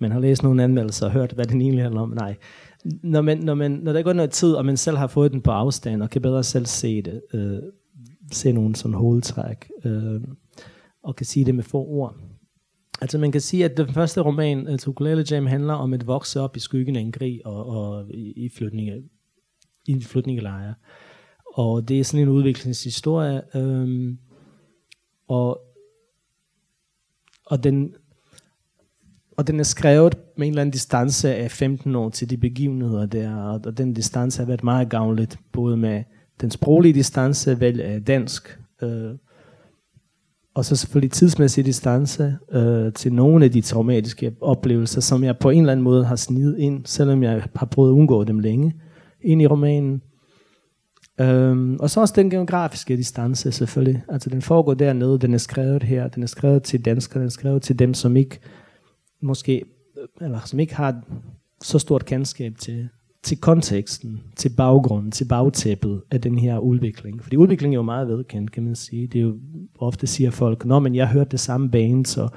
[SPEAKER 2] man har læst nogle anmeldelser og hørt, hvad den egentlig handler om. Nej. Når, man, når, man, når der går noget tid, og man selv har fået den på afstand, og kan bedre selv se det, uh, se nogle sådan hovedtræk, uh, og kan sige det med få ord, Altså man kan sige, at den første roman, altså Ukulele Jam, handler om et vokse op i skyggen af en krig og, og i, i flytninge, i flytningelejre. Og det er sådan en udviklingshistorie. Øhm, og, og, den, og den er skrevet med en eller anden distance af 15 år til de begivenheder der, og, og den distance har været meget gavnligt, både med den sproglige distance, vel af dansk, øh, og så selvfølgelig tidsmæssig distance øh, til nogle af de traumatiske oplevelser, som jeg på en eller anden måde har snidet ind, selvom jeg har prøvet at undgå dem længe, ind i romanen. Øhm, og så også den geografiske distance selvfølgelig. Altså den foregår dernede, den er skrevet her, den er skrevet til danskere, den er skrevet til dem, som ikke måske, øh, eller som ikke har så stort kendskab til, til konteksten, til baggrunden, til bagtæppet af den her udvikling. Fordi udvikling er jo meget vedkendt, kan man sige. Det er jo ofte siger folk, nå, men jeg hørte det samme band, så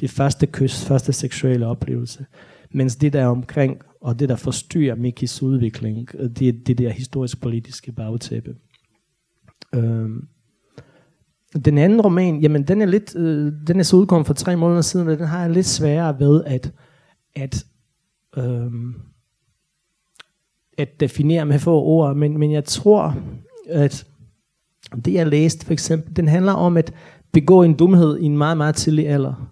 [SPEAKER 2] det første kys, første seksuelle oplevelse. Mens det der omkring, og det der forstyrrer Mikis udvikling, det er det der historisk-politiske bagtæppe. Øhm. Den anden roman, jamen den er lidt, øh, den er så udkommet for tre måneder siden, og den har jeg lidt sværere ved at, at øh, at definere med få ord, men, men jeg tror, at det jeg læste for eksempel, den handler om at begå en dumhed i en meget, meget tidlig alder,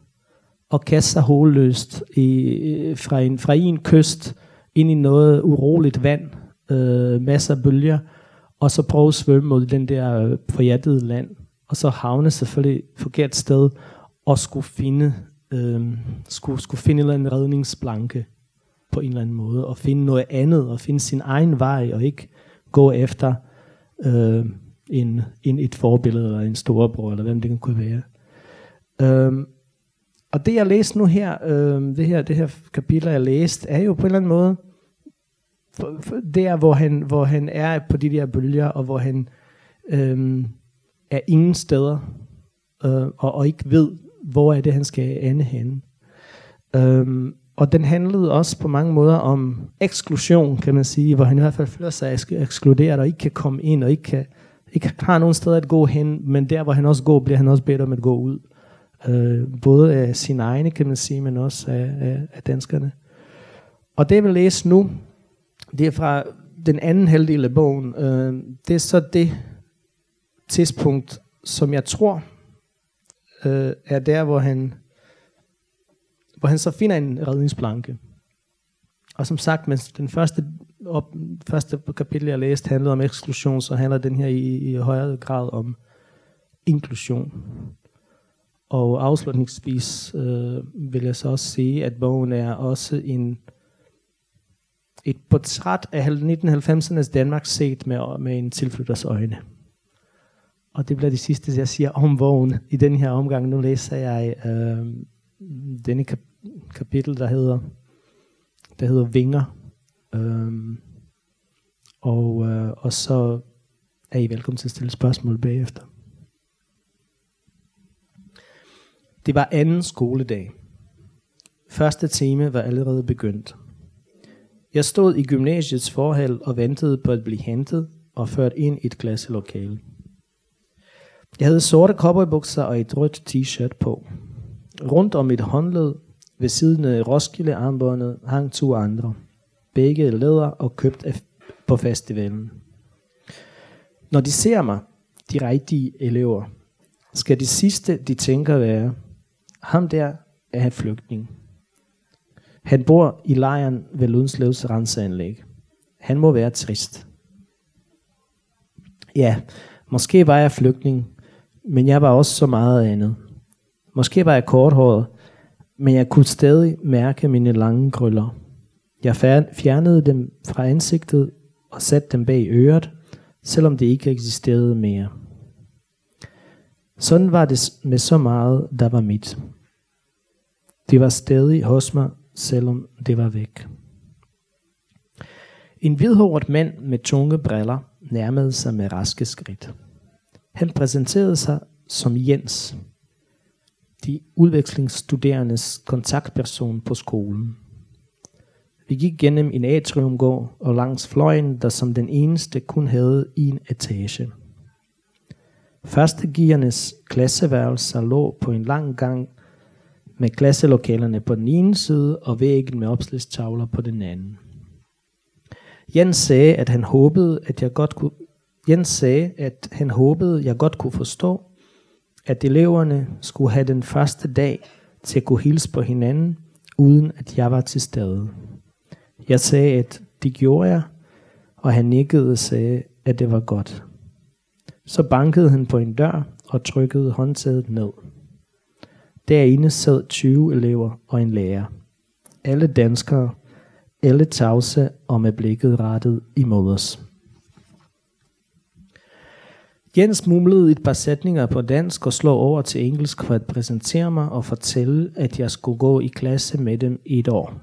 [SPEAKER 2] og kaste sig hovedløst i, fra, en, fra en kyst ind i noget uroligt vand, øh, masser af bølger, og så prøve at svømme mod den der forjættede land, og så havne selvfølgelig forkert sted, og skulle finde, øh, skulle, skulle finde en eller anden redningsblanke på en eller anden måde, og finde noget andet, og finde sin egen vej, og ikke gå efter øh, en, en, et forbillede, eller en storebror, eller hvem det kan kunne være. Øh, og det jeg læste nu her, øh, det her, det her kapitel jeg læste, er jo på en eller anden måde, for, for der hvor han, hvor han er på de der bølger, og hvor han øh, er ingen steder, øh, og, og ikke ved, hvor er det, han skal ende henne. Øh, og den handlede også på mange måder om eksklusion, kan man sige, hvor han i hvert fald føler sig ekskluderet og ikke kan komme ind og ikke, kan, ikke har nogen steder at gå hen, men der hvor han også går, bliver han også bedt om at gå ud. Øh, både af sine egne, kan man sige, men også af, af, af danskerne. Og det jeg vil læse nu, det er fra den anden halvdel af bogen. Øh, det er så det tidspunkt, som jeg tror øh, er der, hvor han hvor han så finder en redningsplanke. Og som sagt, mens den første, op, første kapitel, jeg læste, handlede om eksklusion, så handler den her i, i højere grad om inklusion. Og afslutningsvis øh, vil jeg så også sige, at bogen er også en et portræt af 1990'ernes Danmark set med, med en tilflytters øjne. Og det bliver det sidste, jeg siger om bogen i den her omgang. Nu læser jeg øh, denne kap- kapitel, der hedder, der hedder Vinger. Øhm, og, øh, og så er I velkommen til at stille spørgsmål bagefter. Det var anden skoledag. Første time var allerede begyndt. Jeg stod i gymnasiets forhal og ventede på at blive hentet og ført ind i et klasselokale. Jeg havde sorte cowboybukser og et rødt t-shirt på. Rundt om mit håndled ved siden af Roskilde armbåndet hang to andre. Begge læder og købt på festivalen. Når de ser mig, de rigtige elever, skal det sidste, de tænker være, ham der er en flygtning. Han bor i lejren ved Lundslevs renseanlæg. Han må være trist. Ja, måske var jeg flygtning, men jeg var også så meget andet. Måske var jeg korthåret, men jeg kunne stadig mærke mine lange krøller. Jeg fjernede dem fra ansigtet og satte dem bag øret, selvom det ikke eksisterede mere. Sådan var det med så meget, der var mit. Det var stadig hos mig, selvom det var væk. En hvidhåret mand med tunge briller nærmede sig med raske skridt. Han præsenterede sig som Jens, de udvekslingsstuderendes kontaktperson på skolen. Vi gik gennem en atriumgård og langs fløjen, der som den eneste kun havde en etage. Første giernes klasseværelser lå på en lang gang med klasselokalerne på den ene side og væggen med opslagstavler på den anden. Jens sagde, at han håbede, at jeg godt kunne Jens sagde, at han håbede, jeg godt kunne forstå, at eleverne skulle have den første dag til at kunne hilse på hinanden, uden at jeg var til stede. Jeg sagde, at det gjorde jeg, og han nikkede og sagde, at det var godt. Så bankede han på en dør og trykkede håndtaget ned. Derinde sad 20 elever og en lærer. Alle danskere, alle tavse og med blikket rettet imod os. Jens mumlede et par sætninger på dansk og slog over til engelsk for at præsentere mig og fortælle, at jeg skulle gå i klasse med dem i et år.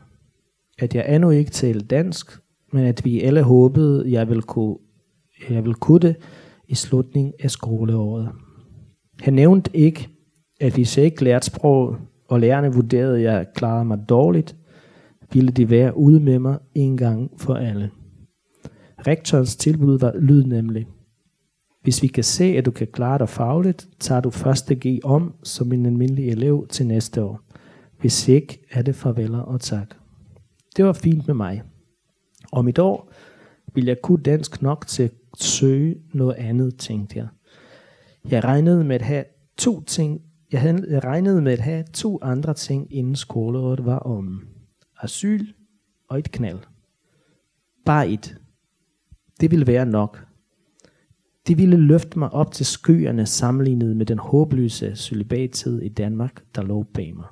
[SPEAKER 2] At jeg endnu ikke talte dansk, men at vi alle håbede, jeg ville kunne, jeg ville kunne det i slutningen af skoleåret. Han nævnte ikke, at hvis jeg ikke lærte sproget, og lærerne vurderede, at jeg klarede mig dårligt, ville de være ude med mig en gang for alle. Rektorens tilbud var lyd nemlig – hvis vi kan se, at du kan klare dig fagligt, tager du første G om som en almindelig elev til næste år. Hvis ikke, er det farveler og tak. Det var fint med mig. Om et år vil jeg kunne dansk nok til at søge noget andet, tænkte jeg. Jeg regnede med at have to ting. Jeg, havde, jeg regnede med at have to andre ting, inden skoleåret var om. Asyl og et knald. Bare et. Det ville være nok. Det ville løfte mig op til skyerne sammenlignet med den håbløse celibattid i Danmark, der lå bag mig.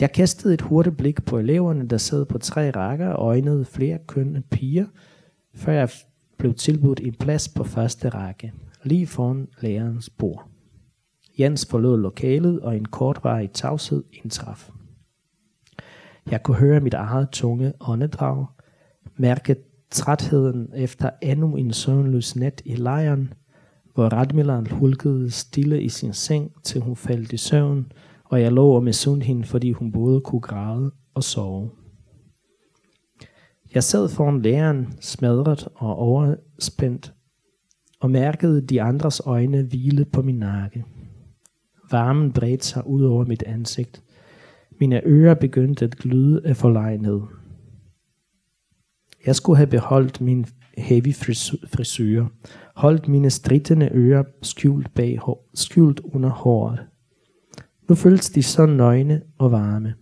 [SPEAKER 2] Jeg kastede et hurtigt blik på eleverne, der sad på tre rækker og øjnede flere kønne piger, før jeg blev tilbudt en plads på første række, lige foran lærerens bord. Jens forlod lokalet, og en kortvarig tavshed indtraf. Jeg kunne høre mit eget tunge åndedrag, mærke trætheden efter endnu en søvnløs nat i lejren, hvor Radmilan hulkede stille i sin seng, til hun faldt i søvn, og jeg lå og misundte hende, fordi hun både kunne græde og sove. Jeg sad foran læreren, smadret og overspændt, og mærkede de andres øjne hvile på min nakke. Varmen bredte sig ud over mit ansigt. Mine ører begyndte at gløde af forlegenhed. Jeg skulle have beholdt min heavy frisyr, holdt mine strittende ører skjult, bag, skjult under håret. Nu føltes de så nøgne og varme.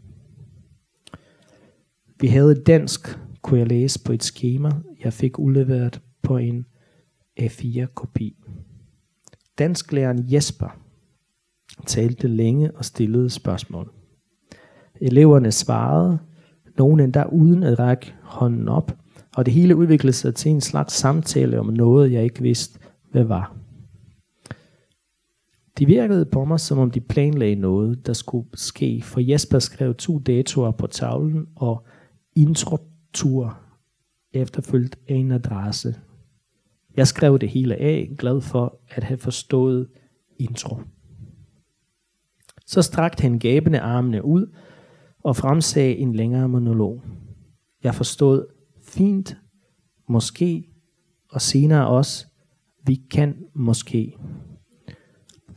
[SPEAKER 2] Vi havde dansk, kunne jeg læse på et skema, jeg fik udleveret på en A4-kopi. Dansklæreren Jesper talte længe og stillede spørgsmål. Eleverne svarede, nogen endda uden at række hånden op, og det hele udviklede sig til en slags samtale om noget, jeg ikke vidste, hvad var. De virkede på mig, som om de planlagde noget, der skulle ske, for Jesper skrev to datoer på tavlen og introtur efterfulgt af en adresse. Jeg skrev det hele af, glad for at have forstået intro. Så strakte han gabende armene ud og fremsagde en længere monolog. Jeg forstod fint, måske, og senere også, vi kan måske.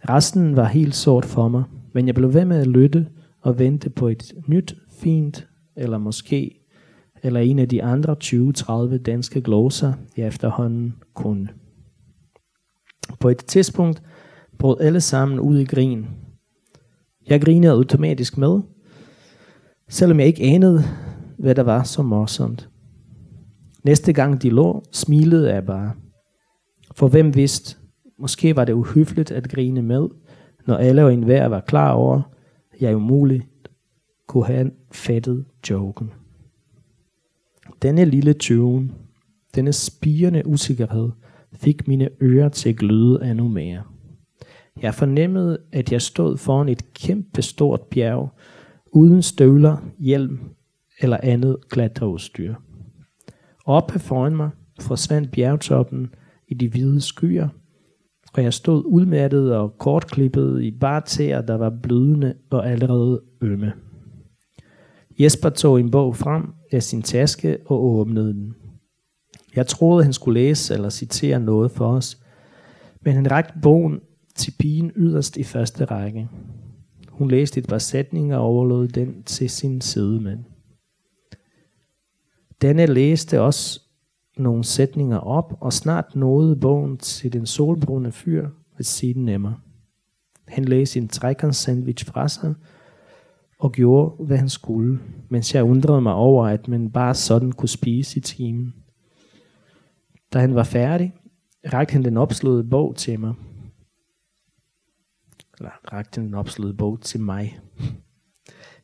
[SPEAKER 2] Resten var helt sort for mig, men jeg blev ved med at lytte og vente på et nyt, fint, eller måske, eller en af de andre 20-30 danske gloser, jeg efterhånden kunne. På et tidspunkt brød alle sammen ud i grin. Jeg grinede automatisk med, selvom jeg ikke anede, hvad der var så morsomt. Næste gang de lå, smilede jeg bare. For hvem vidste, måske var det uhøfligt at grine med, når alle og enhver var klar over, at jeg umuligt kunne have fattet joken. Denne lille tøven, denne spirende usikkerhed, fik mine ører til at gløde endnu mere. Jeg fornemmede, at jeg stod foran et kæmpe stort bjerg, uden støvler, hjelm eller andet klatreudstyr. Oppe foran mig forsvandt bjergtoppen i de hvide skyer, og jeg stod udmattet og kortklippet i bare tæer, der var blødende og allerede ømme. Jesper tog en bog frem af sin taske og åbnede den. Jeg troede, han skulle læse eller citere noget for os, men han rakte bogen til pigen yderst i første række. Hun læste et par sætninger og overlod den til sin sidemand. Denne læste også nogle sætninger op, og snart nåede bogen til den solbrune fyr ved siden af mig. Han lagde sin trækans sandwich fra sig, og gjorde, hvad han skulle, mens jeg undrede mig over, at man bare sådan kunne spise i timen. Da han var færdig, rakte han den opslåede bog til mig. Eller rakte han den opslåede bog til mig.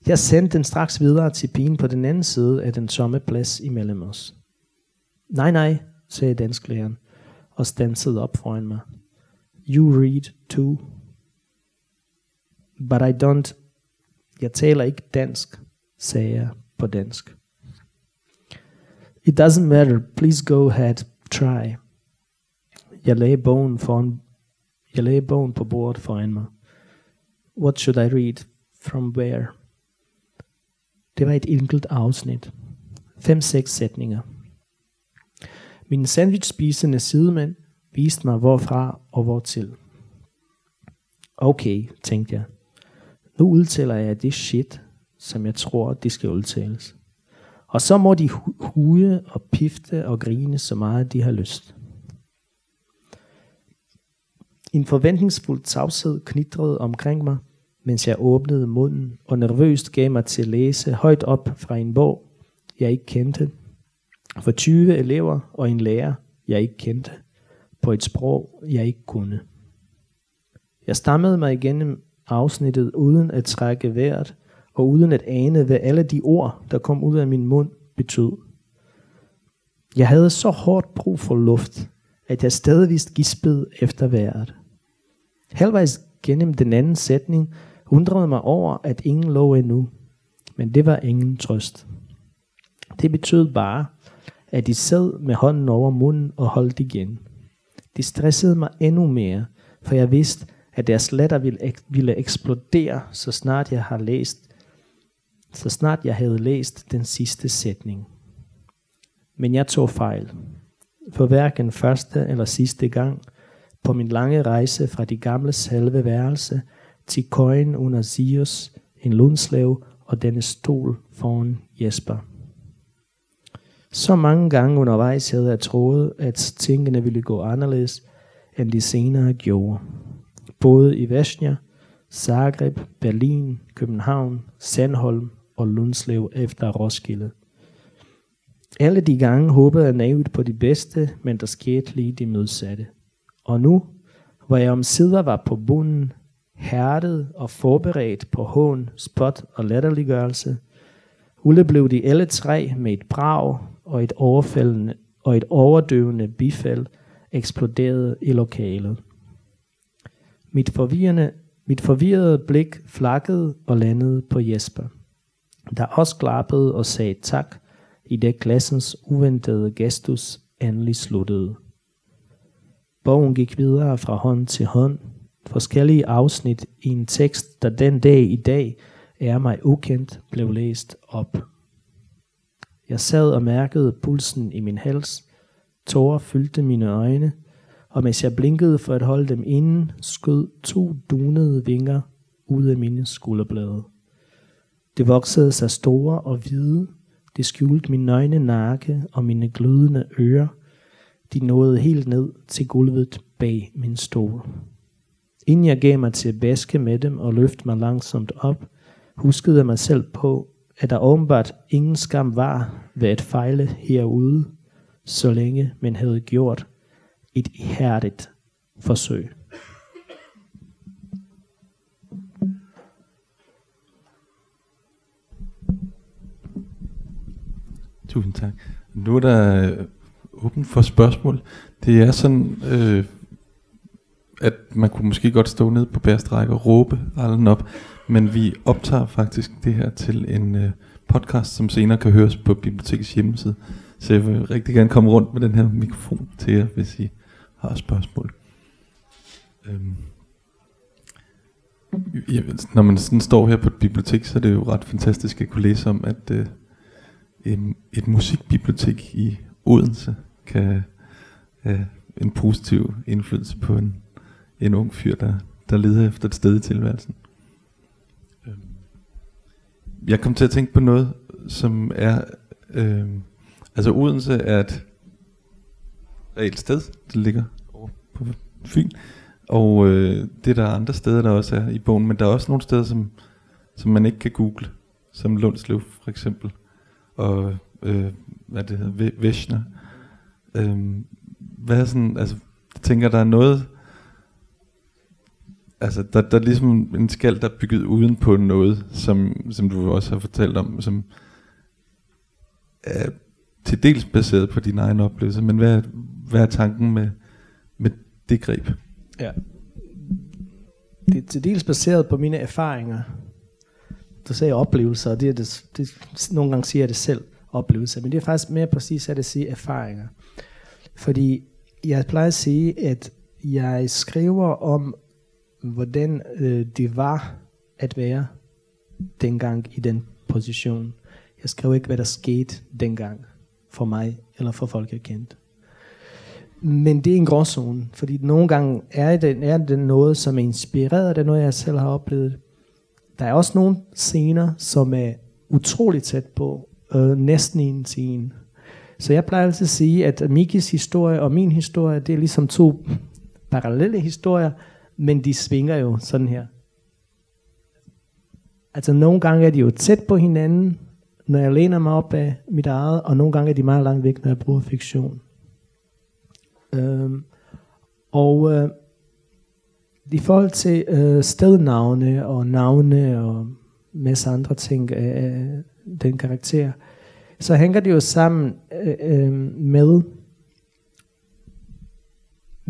[SPEAKER 2] Jeg sendte den straks videre til pigen på den anden side af den tomme plads imellem os. Nej, nej, sagde dansklæreren og stansede op foran mig. You read too. But I don't. Jeg taler ikke dansk, sagde jeg på dansk. It doesn't matter. Please go ahead. Try. Jeg lagde bogen, foran, jeg lagde bogen på bordet foran mig. What should I read? From where? Det var et enkelt afsnit. 5-6 sætninger. Min sandwichspisende sidemand viste mig hvorfra og hvortil. Okay, tænkte jeg. Nu udtaler jeg det shit, som jeg tror, det skal udtales. Og så må de hude og pifte og grine så meget, de har lyst. En forventningsfuld tavshed knitrede omkring mig, mens jeg åbnede munden og nervøst gav mig til at læse højt op fra en bog, jeg ikke kendte, for 20 elever og en lærer, jeg ikke kendte, på et sprog, jeg ikke kunne. Jeg stammede mig igennem afsnittet uden at trække vejret, og uden at ane, hvad alle de ord, der kom ud af min mund, betød. Jeg havde så hårdt brug for luft, at jeg stadigvis gispede efter vejret. Halvvejs gennem den anden sætning undrede mig over, at ingen lå endnu. Men det var ingen trøst. Det betød bare, at de sad med hånden over munden og holdt igen. Det stressede mig endnu mere, for jeg vidste, at deres latter ville, ville eksplodere, så snart jeg har læst, så snart jeg havde læst den sidste sætning. Men jeg tog fejl. For hverken første eller sidste gang på min lange rejse fra de gamle selve værelse til køjen under Sius, en lundslev og denne stol foran Jesper. Så mange gange undervejs havde jeg troet, at tingene ville gå anderledes, end de senere gjorde. Både i Vesnia, Zagreb, Berlin, København, Sandholm og Lundslev efter Roskilde. Alle de gange håbede jeg naivt på de bedste, men der skete lige det modsatte. Og nu, hvor jeg omsider var på bunden, hærdet og forberedt på hån, spot og latterliggørelse, blev de alle tre med et brag og et overfældende og et overdøvende bifald eksploderede i lokalet. Mit, forvirrende, mit forvirrede blik flakkede og landede på Jesper, der også klappede og sagde tak, i det klassens uventede gestus endelig sluttede. Bogen gik videre fra hånd til hånd, forskellige afsnit i en tekst, der den dag i dag er mig ukendt, blev læst op. Jeg sad og mærkede pulsen i min hals, tårer fyldte mine øjne, og mens jeg blinkede for at holde dem inden, skød to dunede vinger ud af mine skulderblade. Det voksede sig store og hvide, det skjulte min nøgne nakke og mine glødende ører. De nåede helt ned til gulvet bag min stol. Inden jeg gav mig til at baske med dem og løfte mig langsomt op, huskede jeg mig selv på, at der åbenbart ingen skam var ved at fejle herude, så længe man havde gjort et ihærdigt forsøg.
[SPEAKER 1] Tusind tak. Nu er der øh, åben for spørgsmål. Det er sådan, øh, at man kunne måske godt stå ned på bærestræk og råbe allen op, men vi optager faktisk det her til en øh, podcast, som senere kan høres på bibliotekets hjemmeside. Så jeg vil rigtig gerne komme rundt med den her mikrofon til jer, hvis I har spørgsmål. Øhm. Ja, når man sådan står her på et bibliotek, så er det jo ret fantastisk at kunne læse om, at øh, en, et musikbibliotek i Odense kan øh, en positiv indflydelse på en, en ung fyr, der, der leder efter et sted i tilværelsen. Øhm. Jeg kom til at tænke på noget, som er... Øh, altså Odense er et reelt sted, det ligger over på Fyn. Og øh, det er der andre steder, der også er i bogen, men der er også nogle steder, som, som man ikke kan google, som Lundslev for eksempel og øh, hvad det hedder, Vishna. Øh, hvad er sådan, altså, jeg tænker, der er noget, altså, der, der er ligesom en skal, der er bygget uden på noget, som, som du også har fortalt om, som er til dels baseret på dine egne oplevelser, men hvad, hvad er tanken med, med det greb?
[SPEAKER 2] Ja. Det er til dels baseret på mine erfaringer, du sagde oplevelser, og det er det, det, nogle gange siger jeg det selv, oplevelser, men det er faktisk mere præcis at sige erfaringer. Fordi jeg plejer at sige, at jeg skriver om, hvordan øh, det var at være dengang i den position. Jeg skrev ikke, hvad der skete dengang for mig eller for folk, jeg kendte. Men det er en gråzone, fordi nogle gange er det, er det noget, som er inspireret af det, noget jeg selv har oplevet. Der er også nogle scener, som er utroligt tæt på, øh, næsten i en scene. Så jeg plejer altid at sige, at Mikis historie og min historie, det er ligesom to parallelle historier, men de svinger jo sådan her. Altså nogle gange er de jo tæt på hinanden, når jeg læner mig op af mit eget, og nogle gange er de meget langt væk, når jeg bruger fiktion. Øhm, og øh, i forhold til øh, stednavne og navne og masse andre ting af den karakter, så hænger det jo sammen øh, øh, med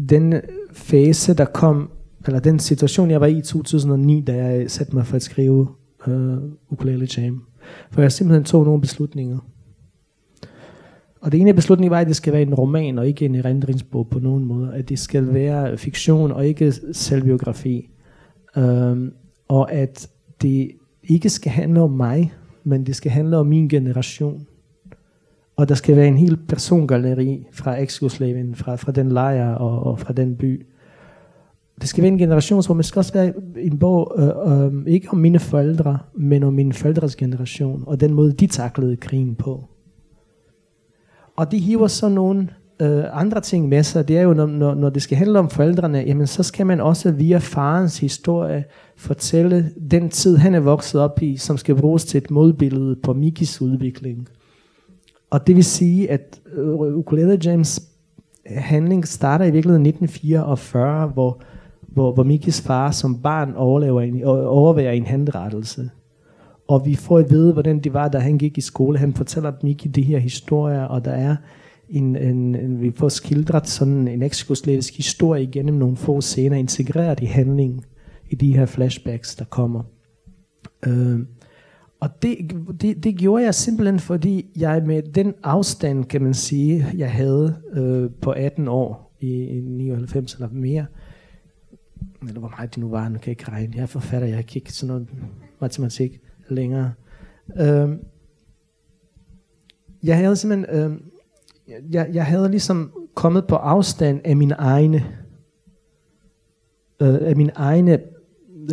[SPEAKER 2] den fase, der kom, eller den situation, jeg var i i 2009, da jeg satte mig for at skrive øh, Ukulele Jam. For jeg simpelthen tog nogle beslutninger. Og det ene beslutning var, at det skal være en roman, og ikke en erindringsbog på nogen måde. At det skal være fiktion, og ikke selvbiografi. Um, og at det ikke skal handle om mig, men det skal handle om min generation. Og der skal være en hel persongalleri fra Exjugoslavien, fra, fra den lejr og, og fra den by. Det skal være en generation, hvor man skal også være en bog, øh, øh, ikke om mine forældre, men om mine forældres generation, og den måde, de taklede krigen på. Og det hiver så nogle øh, andre ting med sig. Det er jo, når, når, når det skal handle om forældrene, jamen så skal man også via farens historie fortælle den tid, han er vokset op i, som skal bruges til et modbillede på Mikis udvikling. Og det vil sige, at øh, Ukulele James handling starter i virkeligheden 1944, hvor, hvor, hvor Mikis far som barn overlever en, overværer en henrettelse. Og vi får at vide, hvordan det var, da han gik i skole. Han fortæller Miki de her historier, og der er en, en, en vi får skildret sådan en ekskoslavisk historie igennem nogle få scener, integreret i handlingen i de her flashbacks, der kommer. Øh, og det, det, det gjorde jeg simpelthen, fordi jeg med den afstand, kan man sige, jeg havde øh, på 18 år i, i 99 eller mere, eller hvor meget det nu var, nu kan jeg ikke regne, jeg er forfatter, jeg kan ikke sådan noget matematik, længere. Øhm, jeg havde simpelthen, øhm, jeg, jeg havde ligesom kommet på afstand af min egne, øh, af min egne,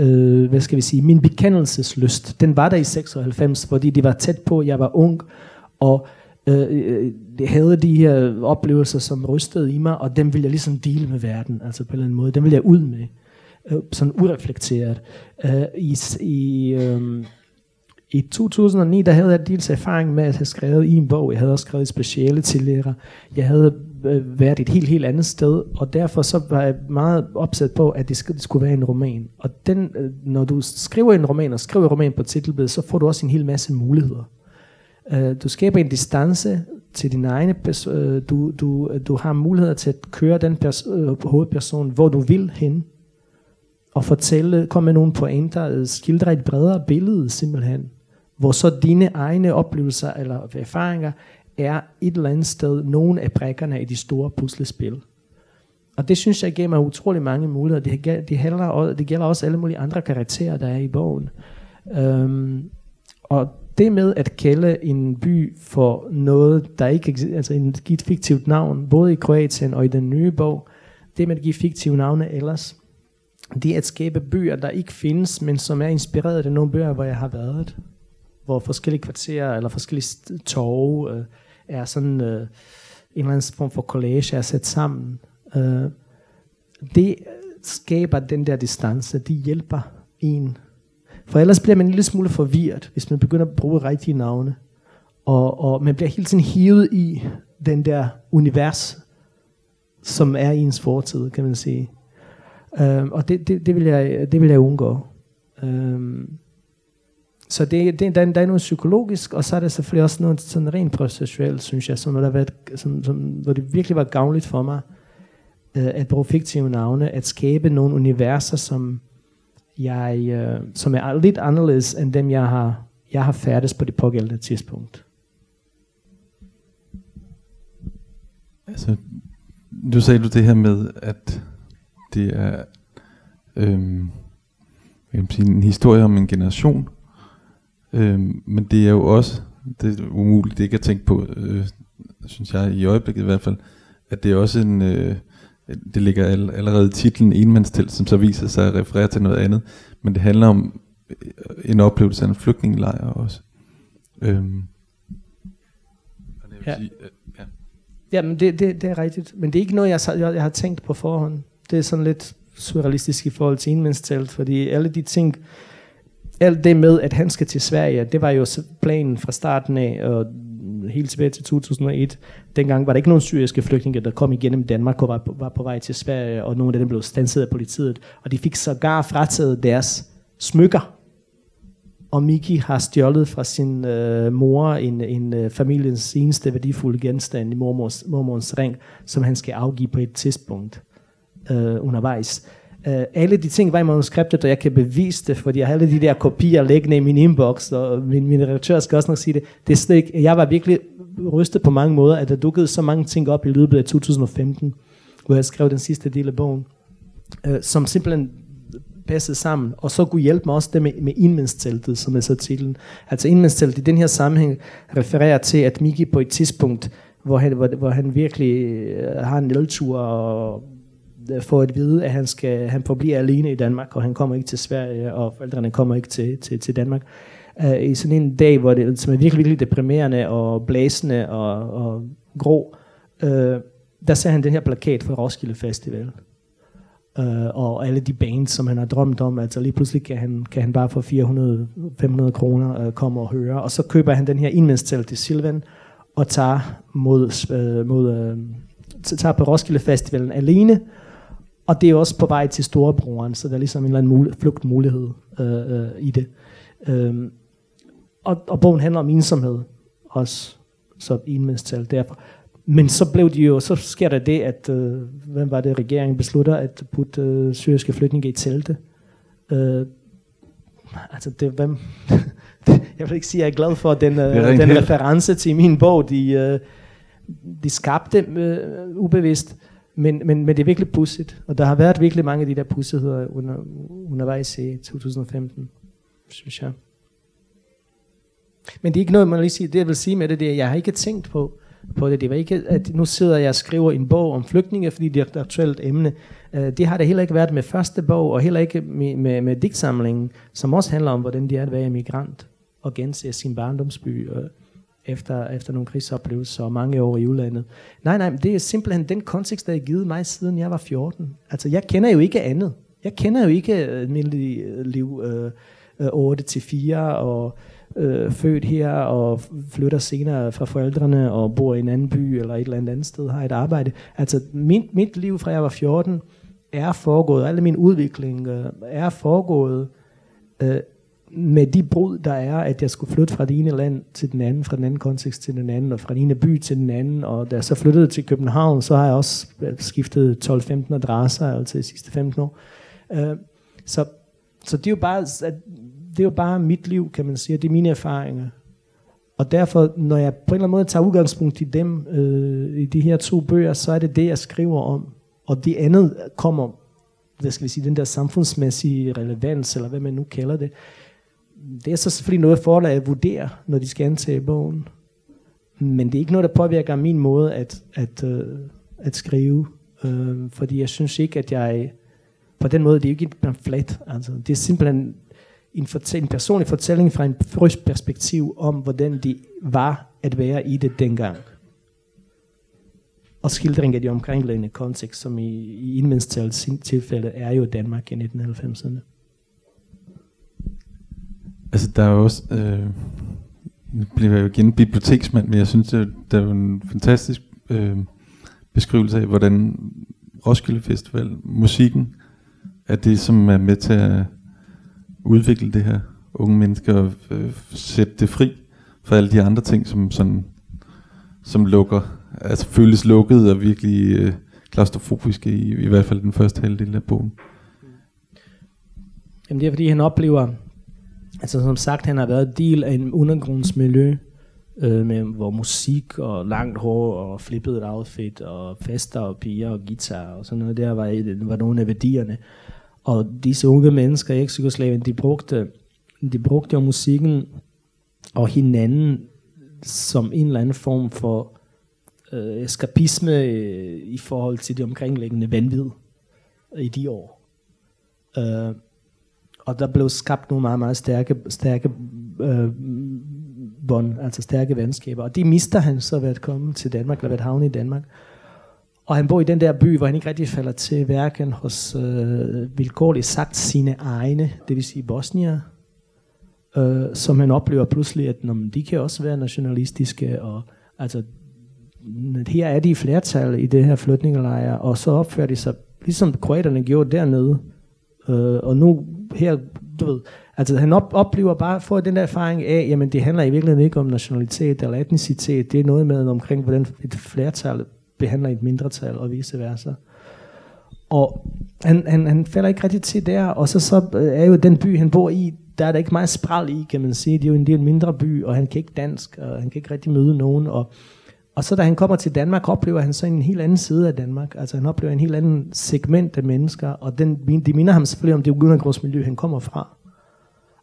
[SPEAKER 2] øh, hvad skal vi sige, min bekendelseslyst. Den var der i 96, fordi det var tæt på, jeg var ung, og øh, øh, det havde de her oplevelser, som rystede i mig, og dem ville jeg ligesom dele med verden, altså på en eller anden måde. Dem ville jeg ud med, øh, sådan ureflekteret. Øh, I, i øh, i 2009, der havde jeg dels erfaring med at have skrevet i en bog. Jeg havde også skrevet speciale til lærer. Jeg havde øh, været et helt, helt andet sted, og derfor så var jeg meget opsat på, at det det skulle være en roman. Og den, øh, når du skriver en roman, og skriver en roman på titelbladet, så får du også en hel masse muligheder. Øh, du skaber en distance til din egen person. Øh, du, du, du har muligheder til at køre den pers- uh, hovedperson, hvor du vil hen og fortælle, komme med nogle pointer, øh, skildre et bredere billede simpelthen hvor så dine egne oplevelser eller erfaringer er et eller andet sted nogle af brækkerne i de store puslespil. Og det synes jeg giver mig utrolig mange muligheder. Det, det, handler, det gælder også alle mulige andre karakterer, der er i bogen. Øhm, og det med at kalde en by for noget, der ikke altså en, give et fiktivt navn, både i Kroatien og i den nye bog, det med at give fiktive navne ellers, det at skabe byer, der ikke findes, men som er inspireret af nogle byer, hvor jeg har været hvor forskellige kvarterer eller forskellige torve øh, er sådan øh, en eller anden form for collage er sat sammen. Øh, det skaber den der distance, det hjælper en. For ellers bliver man en lille smule forvirret, hvis man begynder at bruge rigtige navne. Og, og man bliver hele tiden hivet i den der univers, som er ens fortid, kan man sige. Øh, og det, det, det, vil jeg, det vil jeg undgå. Øhm, så det, det, der, der er noget psykologisk, og så er der selvfølgelig også noget sådan rent processuelt, synes jeg, som, der været, som, som, hvor det virkelig var gavnligt for mig, øh, at bruge fiktive navne, at skabe nogle universer, som jeg, øh, som er lidt anderledes end dem, jeg har, jeg har færdes på det pågældende tidspunkt.
[SPEAKER 1] Altså, du sagde du det her med, at det er øhm, jeg kan sige, en historie om en generation, Øh, men det er jo også, det er umuligt ikke at tænke på, øh, synes jeg i øjeblikket i hvert fald, at det er også en, øh, det ligger allerede i titlen enmandstelt, som så viser sig at referere til noget andet, men det handler om øh, en oplevelse af en flygtningelejr også. Øhm.
[SPEAKER 2] Ja. Sige, ja. Jamen det, det, det er rigtigt, men det er ikke noget, jeg, jeg, jeg har tænkt på forhånd. Det er sådan lidt surrealistisk i forhold til enmandstelt, fordi alle de ting, alt det med, at han skal til Sverige, det var jo planen fra starten af, og helt tilbage til 2001. Dengang var der ikke nogen syriske flygtninge, der kom igennem Danmark og var på, var på vej til Sverige, og nogle af dem blev stanset af politiet, og de fik sågar frataget deres smykker. Og Miki har stjålet fra sin øh, mor en, en øh, familiens eneste værdifulde genstand i mormors, mormors ring, som han skal afgive på et tidspunkt øh, undervejs. Uh, alle de ting var i manuskriptet, og jeg kan bevise det, fordi jeg har alle de der kopier liggende i min inbox, og min, min redaktør skal også nok sige det. det er slet ikke, jeg var virkelig rystet på mange måder, at der dukkede så mange ting op i løbet af 2015, hvor jeg skrev den sidste del af bogen, uh, som simpelthen passede sammen, og så kunne hjælpe mig også det med, med indmandsteltet, som er så titlen. Altså indmandsteltet i den her sammenhæng refererer til, at Miki på et tidspunkt, hvor han, hvor, hvor han virkelig uh, har en eltur og Øh, får at vide, at han, skal, han forbliver alene i Danmark, og han kommer ikke til Sverige, og forældrene kommer ikke til, til, til Danmark. Uh, I sådan en dag, hvor det som er virkelig, virkelig deprimerende og blæsende og, og grå, uh, der ser han den her plakat for Roskilde Festival. Uh, og alle de bands, som han har drømt om, altså lige pludselig kan han, kan han bare for 400-500 kroner uh, komme og høre. Og så køber han den her indmændstal til Silvan, og tager, mod, uh, mod, uh, tager på Roskilde Festivalen alene, og det er også på vej til storebroren, så der er ligesom en eller anden mul- flugtmulighed øh, øh, i det. Øhm, og, og bogen handler om ensomhed også, så enmandstal derfor. Men så blev de jo, så sker der det, at, øh, hvem var det, regeringen beslutter at putte øh, syriske flygtninge i telte. Øh, altså det, hvem, jeg vil ikke sige, at jeg er glad for den, øh, den reference til min bog, de, øh, de skabte øh, ubevidst. Men, men, men det er virkelig pusset, og der har været virkelig mange af de der pudsigheder under, undervejs i 2015, synes jeg. Men det er ikke noget, man lige siger, det jeg vil sige med det, det er, jeg har ikke tænkt på, på det. Det var ikke, at nu sidder jeg og skriver en bog om flygtninge, fordi det er et aktuelt emne. Øh, det har det heller ikke været med første bog, og heller ikke med, med, med digtsamlingen, som også handler om, hvordan det er at være immigrant og gense sin barndomsby efter, efter nogle krigsoplevelser og mange år i udlandet. Nej, nej, det er simpelthen den kontekst, der er givet mig, siden jeg var 14. Altså, jeg kender jo ikke andet. Jeg kender jo ikke øh, almindelig øh, liv øh, øh 8-4 og øh, født her og flytter senere fra forældrene og bor i en anden by eller et eller andet andet sted, har et arbejde. Altså, mit, mit liv fra jeg var 14 er foregået, alle min udvikling øh, er foregået øh, med de brud, der er, at jeg skulle flytte fra det ene land til den anden, fra den anden kontekst til den anden, og fra den ene by til den anden, og da jeg så flyttede til København, så har jeg også øh, skiftet 12-15 adresser, altså de sidste 15 år. Øh, så, så det er jo bare, det er jo bare mit liv, kan man sige, det er mine erfaringer. Og derfor, når jeg på en eller anden måde tager udgangspunkt i dem, øh, i de her to bøger, så er det det, jeg skriver om. Og det andet kommer, hvad skal vi sige, den der samfundsmæssige relevans, eller hvad man nu kalder det, det er så selvfølgelig noget, forlaget vurderer, når de skal antage bogen. Men det er ikke noget, der påvirker min måde at, at, øh, at skrive. Øh, fordi jeg synes ikke, at jeg... På den måde, det er jo ikke en pamflet. Altså, det er simpelthen en, fortæ- en personlig fortælling fra en frisk perspektiv om, hvordan det var at være i det dengang. Og skildring af de omkringliggende kontekst, som i, i indmændstalets tilfælde er jo Danmark i 1990'erne.
[SPEAKER 1] Altså, der er jo også... Øh, nu bliver jeg jo igen biblioteksmand, men jeg synes, det, der er jo en fantastisk øh, beskrivelse af, hvordan Roskilde Festival, musikken, er det, som er med til at udvikle det her unge mennesker og øh, sætte det fri for alle de andre ting, som, sådan, som lukker, altså føles lukket og virkelig øh, klaustrofobiske i, i hvert fald den første halvdel af bogen.
[SPEAKER 2] Jamen det er fordi han oplever Altså som sagt, han har været del af en undergrundsmiljø, øh, med, hvor musik og langt hår og flippet outfit og fester og piger og guitar og sådan noget der var, var nogle af værdierne. Og disse unge mennesker i Eksjugoslavien, de brugte, de brugte jo musikken og hinanden som en eller anden form for øh, eskapisme øh, i forhold til det omkringliggende vanvid i de år. Øh, og der blev skabt nogle meget, meget stærke, stærke øh, bånd, altså stærke venskaber. Og de mister han så ved at komme til Danmark, eller ved at havne i Danmark. Og han bor i den der by, hvor han ikke rigtig falder til hverken hos øh, vilkårligt sagt sine egne, det vil sige bosnier, øh, som han oplever pludselig, at når, de kan også være nationalistiske, og altså, her er de i flertal i det her flytningelejre, og så opfører de sig, ligesom kroaterne gjorde dernede, øh, og nu her, du ved, altså han op, oplever bare, får den der erfaring af, jamen det handler i virkeligheden ikke om nationalitet eller etnicitet, det er noget med omkring, hvordan et flertal behandler et mindretal og vice versa. Og han, han, han falder ikke rigtig til der, og så, så øh, er jo den by, han bor i, der er der ikke meget spral i, kan man sige. Det er jo en del mindre by, og han kan ikke dansk, og han kan ikke rigtig møde nogen. Og, og så da han kommer til Danmark, oplever han så en helt anden side af Danmark. Altså han oplever en helt anden segment af mennesker, og den, de minder ham selvfølgelig om det undergrundsmiljø, han kommer fra.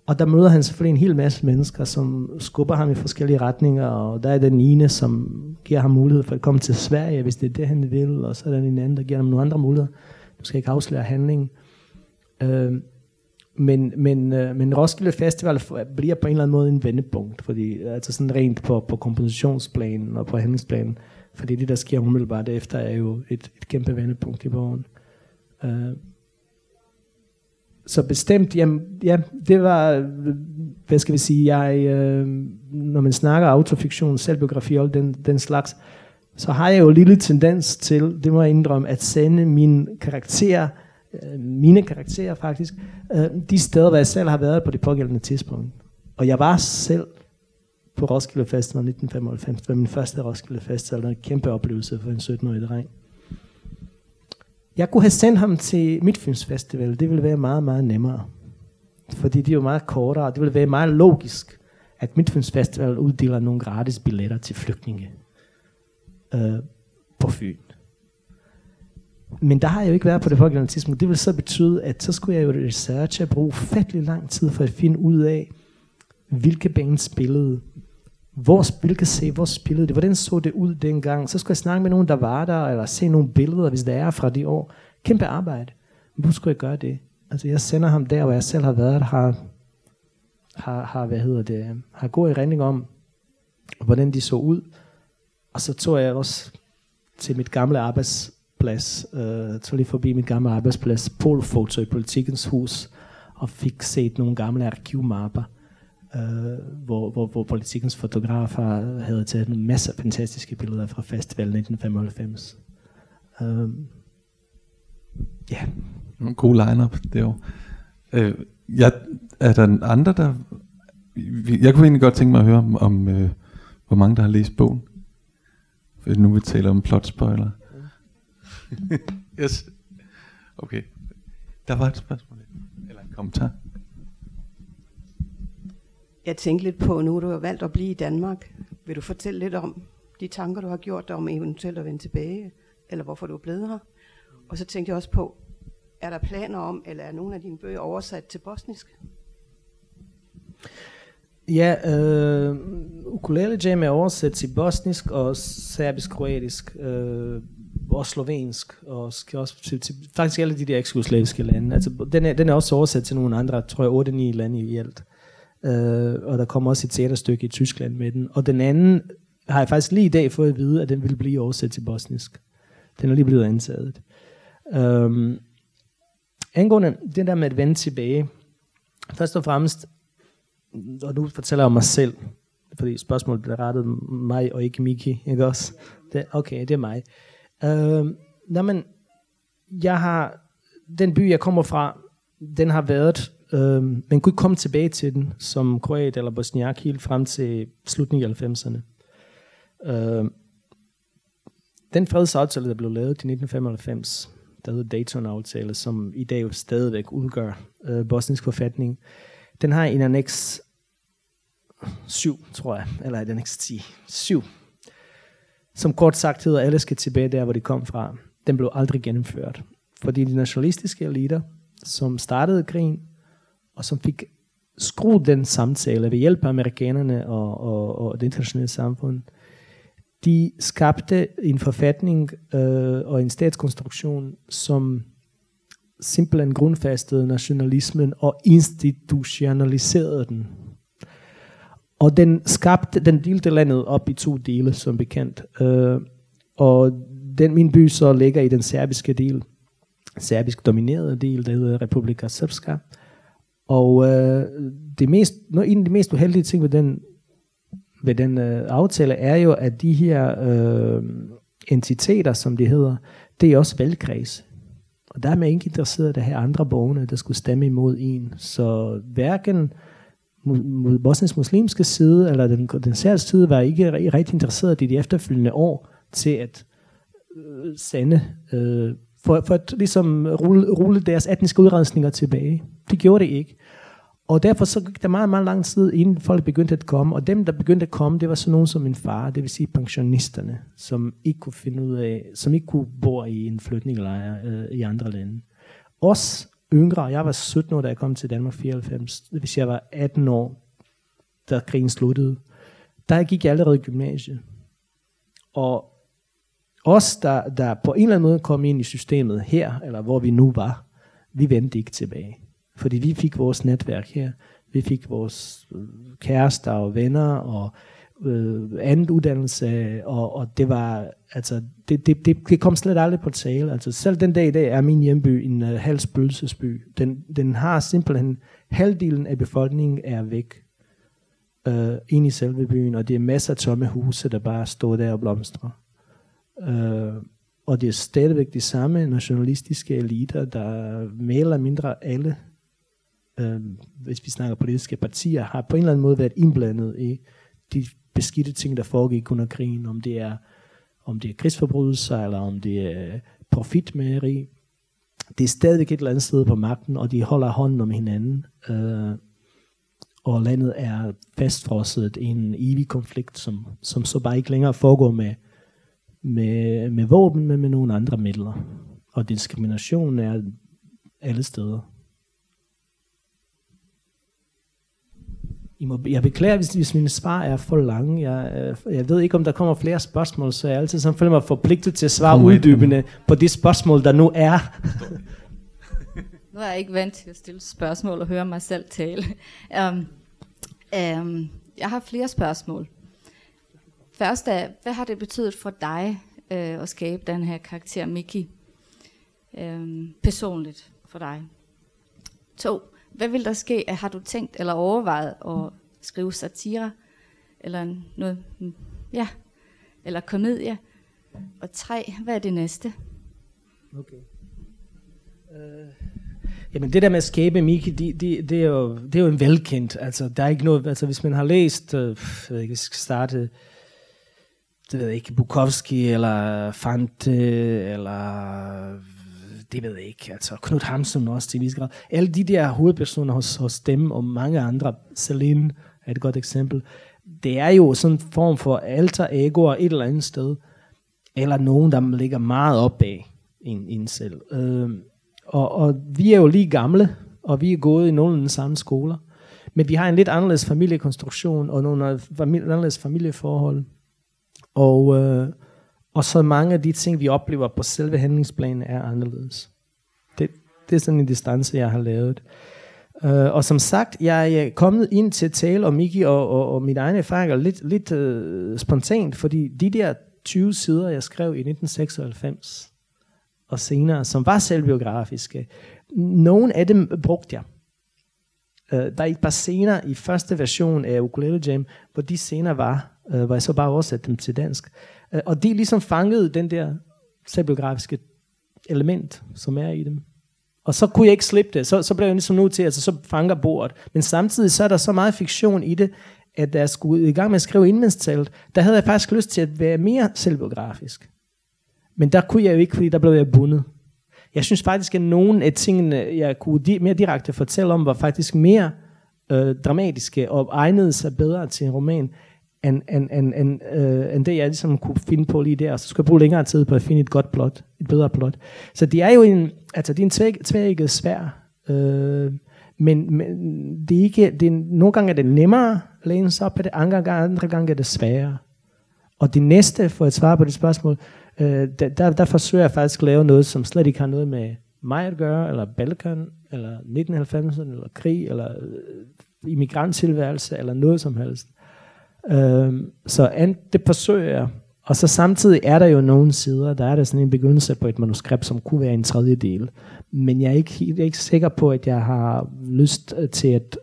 [SPEAKER 2] Og der møder han selvfølgelig en hel masse mennesker, som skubber ham i forskellige retninger, og der er den ene, som giver ham mulighed for at komme til Sverige, hvis det er det, han vil, og så er der en anden, der giver ham nogle andre muligheder. Du skal ikke afsløre handlingen. Øh, men, men, øh, men Roskilde Festival bliver på en eller anden måde en vendepunkt, fordi altså sådan rent på, på kompensationsplanen og på handlingsplanen, fordi det, der sker umiddelbart efter, er jo et, et kæmpe vendepunkt i bogen. Øh, så bestemt, jamen, ja, det var, hvad skal vi sige, jeg, øh, når man snakker autofiktion, selvbiografi og den, den slags, så har jeg jo en lille tendens til, det må jeg indrømme, at sende min karakter, øh, mine karakterer faktisk, øh, de steder, hvor jeg selv har været på det pågældende tidspunkt. Og jeg var selv på Roskilde Festival 1995, det var min første Roskilde Festival, en kæmpe oplevelse for en 17-årig dreng. Jeg kunne have sendt ham til Midtfyns Det ville være meget, meget nemmere. Fordi det er jo meget kortere. Det ville være meget logisk, at Midtfyns uddeler nogle gratis billetter til flygtninge øh, på Fyn. Men der har jeg jo ikke været på det pågældende tidspunkt. Det vil så betyde, at så skulle jeg jo researche og bruge fattelig lang tid for at finde ud af, hvilke bands spillede, hvor, hvilke se, hvor spillede det, hvordan så det ud dengang. Så skulle jeg snakke med nogen, der var der, eller se nogle billeder, hvis der er fra de år. Kæmpe arbejde. Hvor skulle jeg gøre det? Altså jeg sender ham der, hvor jeg selv har været, har, har, har hvad hedder det, har god erindring om, hvordan de så ud. Og så tog jeg også til mit gamle arbejds arbejdsplads, øh, tog lige forbi mit gamle arbejdsplads, Polfoto i Politikens Hus, og fik set nogle gamle arkivmapper øh, hvor, hvor, hvor politikens fotografer havde taget en masse fantastiske billeder fra festivalen 1995. Øh,
[SPEAKER 1] ja. En god lineup, det er jo. Øh, jeg, er der andre, der... Jeg kunne egentlig godt tænke mig at høre om, om øh, hvor mange der har læst bogen. For nu vi taler om plot spoiler. yes. Okay. Der var et spørgsmål. Eller en kommentar.
[SPEAKER 3] Jeg tænkte lidt på, nu du har valgt at blive i Danmark. Vil du fortælle lidt om de tanker, du har gjort dig om eventuelt at vende tilbage, eller hvorfor du er blevet her? Og så tænkte jeg også på, er der planer om, eller er nogle af dine bøger oversat til bosnisk?
[SPEAKER 2] Ja, øh, Ukulele Jam er oversat til bosnisk og serbisk-kroatisk øh, og slovensk og skal også til, til faktisk alle de der eksklusiviske lande. Altså, den, er, den er også oversat til nogle andre, tror jeg, 8-9 lande i alt. Øh, og der kommer også et teaterstykke i Tyskland med den. Og den anden har jeg faktisk lige i dag fået at vide, at den vil blive oversat til bosnisk. Den er lige blevet antaget. Um, angående det der med at vende tilbage. Først og fremmest, og nu fortæller jeg om mig selv, fordi spørgsmålet blev rettet mig og ikke Miki, ikke også? Det, okay, det er mig. Øh, når man, jeg har, den by jeg kommer fra, den har været Øh, man kunne ikke komme tilbage til den som kroat eller bosniak helt frem til slutningen af 90'erne. Øh, den fredsaftale, der blev lavet i 1995, der hedder Dayton-aftale, som i dag jo stadigvæk udgør øh, bosnisk forfatning, den har en annex 7, tror jeg, eller en annex 10, 7, som kort sagt hedder, alle skal tilbage der, hvor de kom fra. Den blev aldrig gennemført, fordi de nationalistiske eliter, som startede krigen, og som fik skruet den samtale ved hjælp af amerikanerne og, og, og det internationale samfund. De skabte en forfatning øh, og en statskonstruktion, som simpelthen grundfæstede nationalismen og institutionaliserede den. Og den skabte, den delte landet op i to dele, som bekendt. Øh, og den, min by så ligger i den serbiske del, serbisk dominerede del, der hedder Republika Srpska. Og øh, det mest, en af de mest uheldige ting ved den, ved den øh, aftale er jo, at de her øh, entiteter, som de hedder, det er også valgkreds. Og der er man ikke interesseret i at have andre borgerne, der skulle stemme imod en. Så hverken mod Bosniens muslimske side, eller den, den særlige side, var ikke rigtig interesseret i de efterfølgende år til at øh, sende, øh, for, for at ligesom rulle, rulle deres etniske udrensninger tilbage. Det gjorde det ikke. Og derfor så gik der meget, meget lang tid, inden folk begyndte at komme. Og dem, der begyndte at komme, det var sådan nogen som min far, det vil sige pensionisterne, som ikke kunne finde ud af, som ikke kunne bo i en flytningelejr øh, i andre lande. Os yngre, jeg var 17 år, da jeg kom til Danmark 94, hvis jeg var 18 år, da krigen sluttede, der gik jeg allerede i gymnasiet. Og os, der, der på en eller anden måde kom ind i systemet her, eller hvor vi nu var, vi vendte ikke tilbage. Fordi vi fik vores netværk her. Vi fik vores øh, kærester og venner og øh, andet uddannelse, og, og det var, altså, det, det, det, det kom slet aldrig på tale. Altså, selv den dag i dag er min hjemby en uh, halv spøgelsesby. Den, den har simpelthen, halvdelen af befolkningen er væk øh, ind i selve byen, og det er masser af tomme huse, der bare står der og blomstrer. Øh, og det er stadigvæk de samme nationalistiske eliter, der mere eller mindre alle øh, hvis vi snakker politiske partier, har på en eller anden måde været indblandet i de beskidte ting, der foregik under krigen, om det er, om det er krigsforbrydelser, eller om det er profitmageri. Det er stadigvæk et eller andet sted på magten, og de holder hånden om hinanden. Øh, og landet er fastfrosset i en evig konflikt, som, som så bare ikke længere foregår med, med, med våben, men med nogle andre midler. Og diskrimination er alle steder. I må, jeg beklager, hvis, hvis mine svar er for lange. Jeg, øh, jeg ved ikke, om der kommer flere spørgsmål, så jeg altid sådan føler mig forpligtet til at svare uddybende på de spørgsmål, der nu er.
[SPEAKER 4] nu er jeg ikke vant til at stille spørgsmål og høre mig selv tale. Um, um, jeg har flere spørgsmål. Først er, hvad har det betydet for dig uh, at skabe den her karakter, Miki? Um, personligt for dig. To, hvad vil der ske? Har du tænkt eller overvejet at skrive satire? Eller noget, ja, eller komedie? Og tre, hvad er det næste? Okay.
[SPEAKER 2] Uh, jamen det der med at skabe Miki, det, det, det, er jo, det er jo en velkendt. Altså der er ikke noget, altså hvis man har læst, uh, jeg ved ikke, skal starte, det ved jeg ikke, Bukowski, eller Fante, eller det ved jeg ikke, altså Knud Hamsun også til vis grad. Alle de der hovedpersoner hos, hos dem, og mange andre, Celine er et godt eksempel, det er jo sådan en form for alter ego et eller andet sted, eller nogen, der ligger meget op bag en, en selv. Øh, og, og vi er jo lige gamle, og vi er gået i nogle af de samme skoler, men vi har en lidt anderledes familiekonstruktion, og nogle anderledes familieforhold. Og, øh, og så mange af de ting, vi oplever på selve handlingsplanen, er anderledes. Det, det er sådan en distance, jeg har lavet. Uh, og som sagt, jeg er kommet ind til at tale om Miki og, og, og mine egne erfaringer lidt, lidt uh, spontant, fordi de der 20 sider, jeg skrev i 1996 og senere, som var selvbiografiske, nogle af dem brugte jeg. Uh, der er et par scener i første version af Ukulele Jam, hvor de scener var, uh, hvor jeg så bare oversatte dem til dansk. Øh, og de ligesom fangede den der selvbiografiske element, som er i dem. Og så kunne jeg ikke slippe det. Så, så blev jeg ligesom nu til, altså så fanger bordet. Men samtidig så er der så meget fiktion i det, at da jeg skulle i gang med at skrive indmindstalt, der havde jeg faktisk lyst til at være mere selvbiografisk. Men der kunne jeg jo ikke, fordi der blev jeg bundet. Jeg synes faktisk, at nogle af tingene, jeg kunne di- mere direkte fortælle om, var faktisk mere øh, dramatiske og egnede sig bedre til en roman, end, end, end, end, øh, end det, jeg ligesom kunne finde på lige der. Så skulle jeg bruge længere tid på at finde et godt plot, et bedre plot. Så det er jo en, altså det er en tvæg, tvægget svær, øh, men, men det er ikke, det er, nogle gange er det nemmere at læne sig op på det, andre gange, andre gange er det sværere. Og det næste, for at svare på det spørgsmål, øh, der, der, der forsøger jeg faktisk at lave noget, som slet ikke har noget med mig at gøre, eller Balkan, eller 1990'erne, eller krig, eller øh, immigranttilværelse, eller noget som helst. Øh, Øhm, så an, det forsøger jeg Og så samtidig er der jo nogle sider, der er der sådan en begyndelse på et manuskript, som kunne være en tredjedel. Men jeg er ikke, jeg er ikke sikker på, at jeg har lyst øh, til at,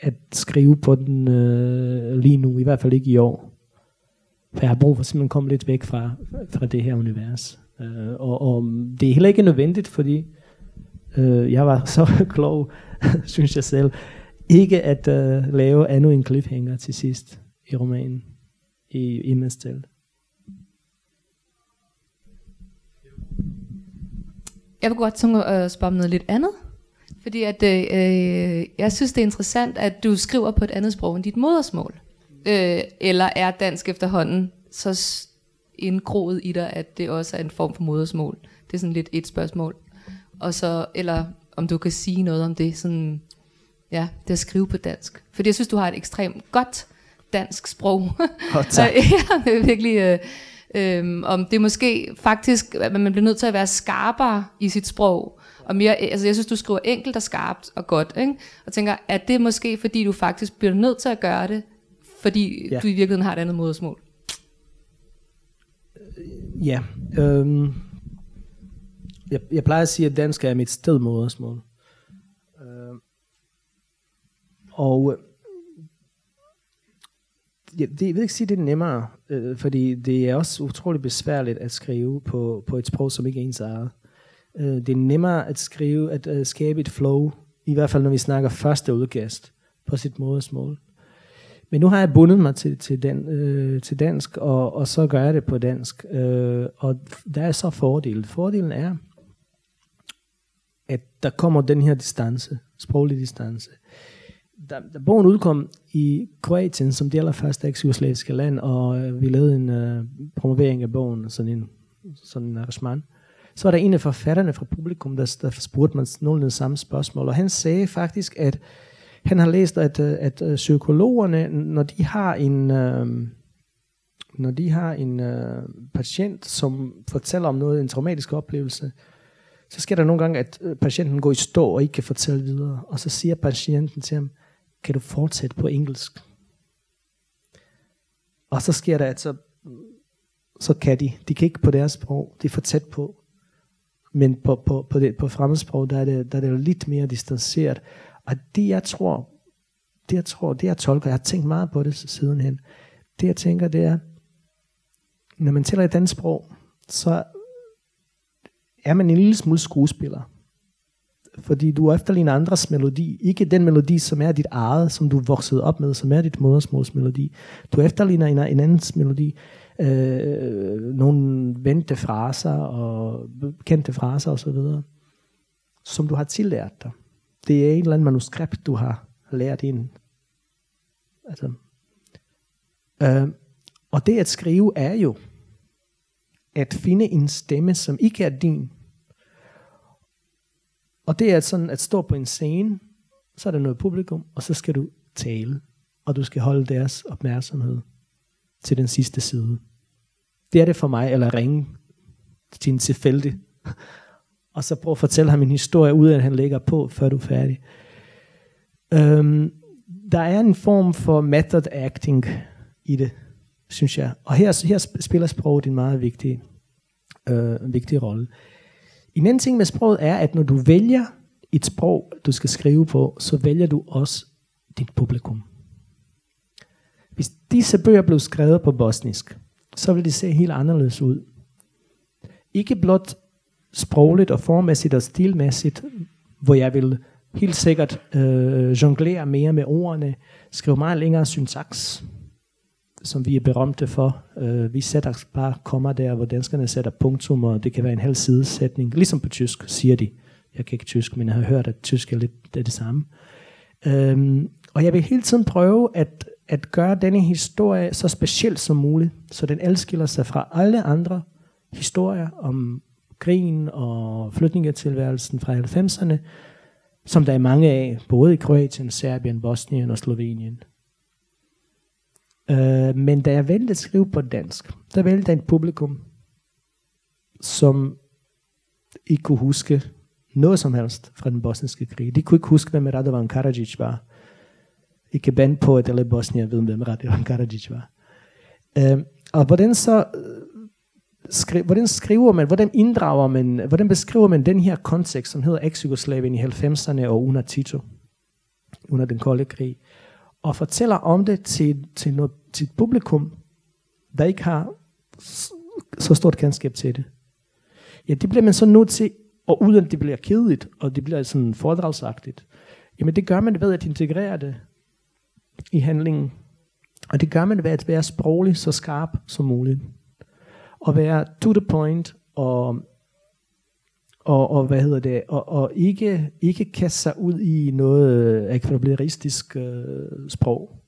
[SPEAKER 2] at skrive på den øh, lige nu, i hvert fald ikke i år. For jeg har brug for simpelthen at komme lidt væk fra, fra det her univers. Øh, og, og det er heller ikke nødvendigt, fordi øh, jeg var så klog, synes jeg selv, ikke at øh, lave andet en cliffhanger til sidst i romanen i Imens
[SPEAKER 5] Jeg vil godt tænke at spørge om noget lidt andet. Fordi at, øh, øh, jeg synes, det er interessant, at du skriver på et andet sprog end dit modersmål. Øh, eller er dansk efterhånden så indgroet i dig, at det også er en form for modersmål? Det er sådan lidt et spørgsmål. Og så, eller om du kan sige noget om det, sådan, ja, det at skrive på dansk. Fordi jeg synes, du har et ekstremt godt dansk sprog.
[SPEAKER 2] Oh, tak.
[SPEAKER 5] ja, det er virkelig... Øh, Øhm, om det er måske faktisk, at man bliver nødt til at være skarpere i sit sprog. Og mere, altså jeg synes, du skriver enkelt og skarpt og godt. Ikke? Og tænker, at det måske fordi du faktisk bliver nødt til at gøre det, fordi ja. du i virkeligheden har et andet modersmål?
[SPEAKER 2] Ja. Øhm, jeg, jeg plejer at sige, at dansk er mit stedmodersmål. Øh, og jeg, det, jeg vil ikke sige, at det er nemmere, øh, fordi det er også utroligt besværligt at skrive på, på et sprog, som ikke er ens eget. Øh, det er nemmere at skrive, at øh, skabe et flow, i hvert fald når vi snakker første udkast på sit modersmål. Men nu har jeg bundet mig til, til, den, øh, til dansk, og, og så gør jeg det på dansk. Øh, og der er så fordelen. Fordelen er, at der kommer den her distance, sproglig distance da, da bogen udkom i Kroatien, som det allerførste eks-jugoslaviske land, og øh, vi lavede en øh, promovering af bogen, sådan en, sådan en arrangement, så var der en af forfatterne fra publikum, der, der spurgte mig nogenlunde samme spørgsmål, og han sagde faktisk, at han har læst, at, øh, at, at psykologerne, når de har en... Øh, når de har en øh, patient, som fortæller om noget, en traumatisk oplevelse, så sker der nogle gange, at øh, patienten går i stå og ikke kan fortælle videre. Og så siger patienten til ham, kan du fortsætte på engelsk? Og så sker der, at så, så kan de. De kan ikke på deres sprog. De er for tæt på. Men på, på, på, det, på fremmedsprog, der er, det, der er det lidt mere distanceret. Og det jeg tror, det jeg tror, det jeg tolker, jeg har tænkt meget på det sidenhen, det jeg tænker, det er, når man taler i dansk sprog, så er man en lille smule skuespiller fordi du efterligner andres melodi. Ikke den melodi, som er dit eget, som du voksede vokset op med, som er dit modersmålsmelodi. Du efterligner en, en andens melodi. Øh, nogle vente fraser og kendte fraser osv., som du har tillært dig. Det er en eller anden manuskript, du har lært ind. Altså, øh, og det at skrive er jo at finde en stemme, som ikke er din, og det er sådan at stå på en scene, så er der noget publikum, og så skal du tale, og du skal holde deres opmærksomhed til den sidste side. Det er det for mig, eller ringe til en tilfældig, og så prøve at fortælle ham en historie, uden at han lægger på, før du er færdig. Øhm, der er en form for method acting i det, synes jeg. Og her, her spiller sproget en meget vigtig, øh, vigtig rolle. En anden ting med sproget er, at når du vælger et sprog, du skal skrive på, så vælger du også dit publikum. Hvis disse bøger blev skrevet på bosnisk, så ville det se helt anderledes ud. Ikke blot sprogligt og formæssigt og stilmæssigt, hvor jeg vil helt sikkert øh, jonglere mere med ordene, skrive meget længere syntaks, som vi er berømte for. Uh, vi sætter bare kommer der, hvor danskerne sætter punktum, og det kan være en halv sidesætning. Ligesom på tysk, siger de. Jeg kan ikke tysk, men jeg har hørt, at tysk er lidt det, er det samme. Um, og jeg vil hele tiden prøve at, at gøre denne historie så speciel som muligt, så den adskiller sig fra alle andre historier om krigen og flytningetilværelsen fra 90'erne, som der er mange af, både i Kroatien, Serbien, Bosnien og Slovenien. Øh, men da jeg valgte at skrive på dansk, der valgte jeg et publikum, som ikke kunne huske noget som helst fra den bosniske krig. De kunne ikke huske, hvem Radovan Karadžić var. Ikke band på, at alle bosnier ved, hvem Radovan Karadžić var. Uh, og hvordan så øh, skri, hvordan skriver man, hvordan inddrager man, hvordan beskriver man den her kontekst, som hedder eks-Jugoslavien i 90'erne og under Tito, under den kolde krig, og fortæller om det til, til, noget, til et publikum, der ikke har så stort kendskab til det. Ja, det bliver man så nødt til, og uden at det bliver kedeligt, og det bliver sådan foredragsagtigt, jamen det gør man ved at integrere det i handlingen. Og det gør man ved at være sproglig så skarp som muligt. Og være to the point, og, og, og hvad hedder det, og, og ikke, ikke kaste sig ud i noget ekvilibristisk øh, sprog.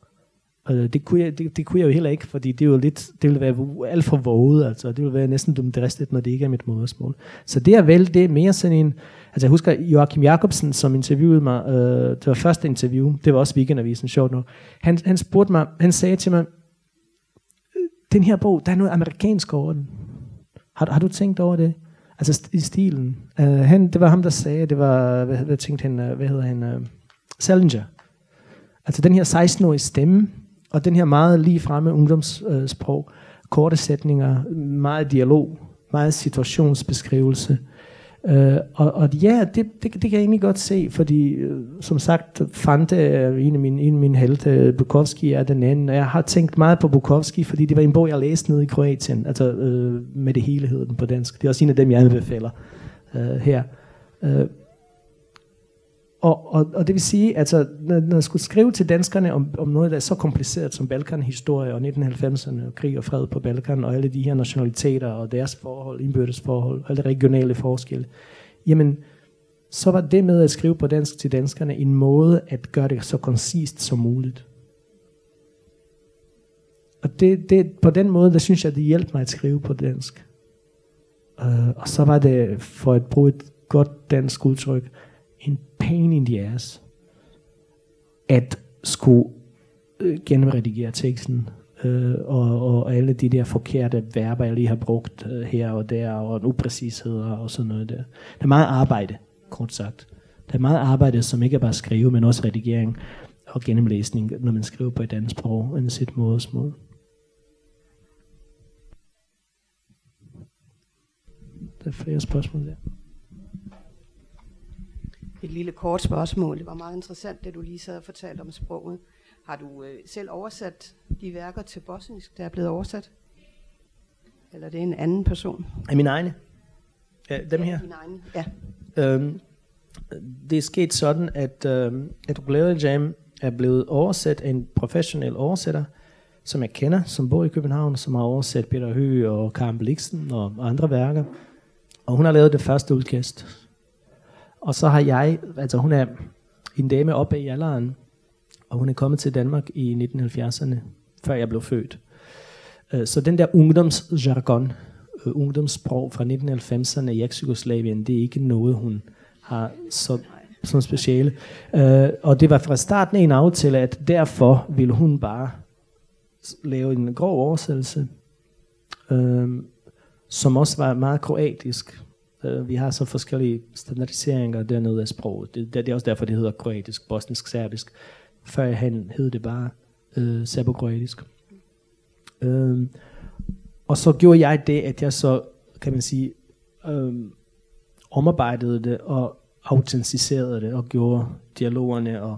[SPEAKER 2] Og det, kunne jeg, det, det kunne jeg jo heller ikke, fordi det, er jo lidt, det ville være alt for våget, altså. det ville være næsten dumt dristigt, når det ikke er mit modersmål. Så det er vel det er mere sådan en, altså jeg husker Joachim Jacobsen, som interviewede mig, øh, det var første interview, det var også Weekendavisen, sjovt nok. Han, han spurgte mig, han sagde til mig, den her bog, der er noget amerikansk over den. Har, har du tænkt over det? Altså i stilen. Uh, han, det var ham, der sagde, det var, hvad, hvad tænkte han, uh, hvad hedder han, uh, Salinger. Altså den her 16-årige stemme, og den her meget lige fremme ungdomssprog, korte sætninger, meget dialog, meget situationsbeskrivelse. Uh, og, og ja, det, det, det kan jeg egentlig godt se, fordi uh, som sagt, Fante er en af mine, en af mine helte, Bukowski er den anden, og jeg har tænkt meget på Bukowski, fordi det var en bog, jeg læste nede i Kroatien, altså uh, med det hele hedder den på dansk. Det er også en af dem, jeg anbefaler uh, her og, og, og det vil sige, altså, når, når jeg skulle skrive til danskerne om, om noget, der er så kompliceret som Balkanhistorie og 1990'erne og krig og fred på Balkan og alle de her nationaliteter og deres forhold, indbyrdes forhold, alle regionale forskelle, jamen, så var det med at skrive på dansk til danskerne en måde at gøre det så koncist som muligt. Og det, det, på den måde, der synes jeg, det hjalp mig at skrive på dansk. Uh, og så var det, for at bruge et godt dansk udtryk, en pain in the ass at skulle øh, genredigere teksten øh, og, og alle de der forkerte verber, jeg lige har brugt øh, her og der, og upræcisheder og sådan noget der. Der er meget arbejde, kort sagt. Der er meget arbejde, som ikke er bare skrive, men også redigering og gennemlæsning, når man skriver på et andet sprog end sit modersmål. Der er flere spørgsmål der.
[SPEAKER 3] Et lille kort spørgsmål. Det var meget interessant, det du lige sad og fortalte om sproget. Har du øh, selv oversat de værker til bosnisk, der er blevet oversat? Eller er det en anden person?
[SPEAKER 2] Er min egne? Ja, dem
[SPEAKER 3] ja,
[SPEAKER 2] her?
[SPEAKER 3] Min egne, ja.
[SPEAKER 2] Øhm, det er sket sådan, at, øhm, at Ukulele Jam er blevet oversat af en professionel oversætter, som jeg kender, som bor i København, som har oversat Peter Høgh og Karen Bliksen og andre værker. Og hun har lavet det første udkast. Og så har jeg, altså hun er en dame oppe i alderen, og hun er kommet til Danmark i 1970'erne, før jeg blev født. Øh, så den der ungdomsjargon, øh, ungdomssprog fra 1990'erne i Jugoslavien, det er ikke noget, hun har så, som speciale. Øh, og det var fra starten en aftale, at derfor ville hun bare lave en grov oversættelse, som også var meget kroatisk øh, vi har så forskellige standardiseringer dernede af sproget. Det, det, det er også derfor, det hedder kroatisk, bosnisk, serbisk. Før han hed det bare uh, serbokroatisk. Øh, og så gjorde jeg det, at jeg så, kan man sige, um, omarbejdede det og autentiserede det og gjorde dialogerne og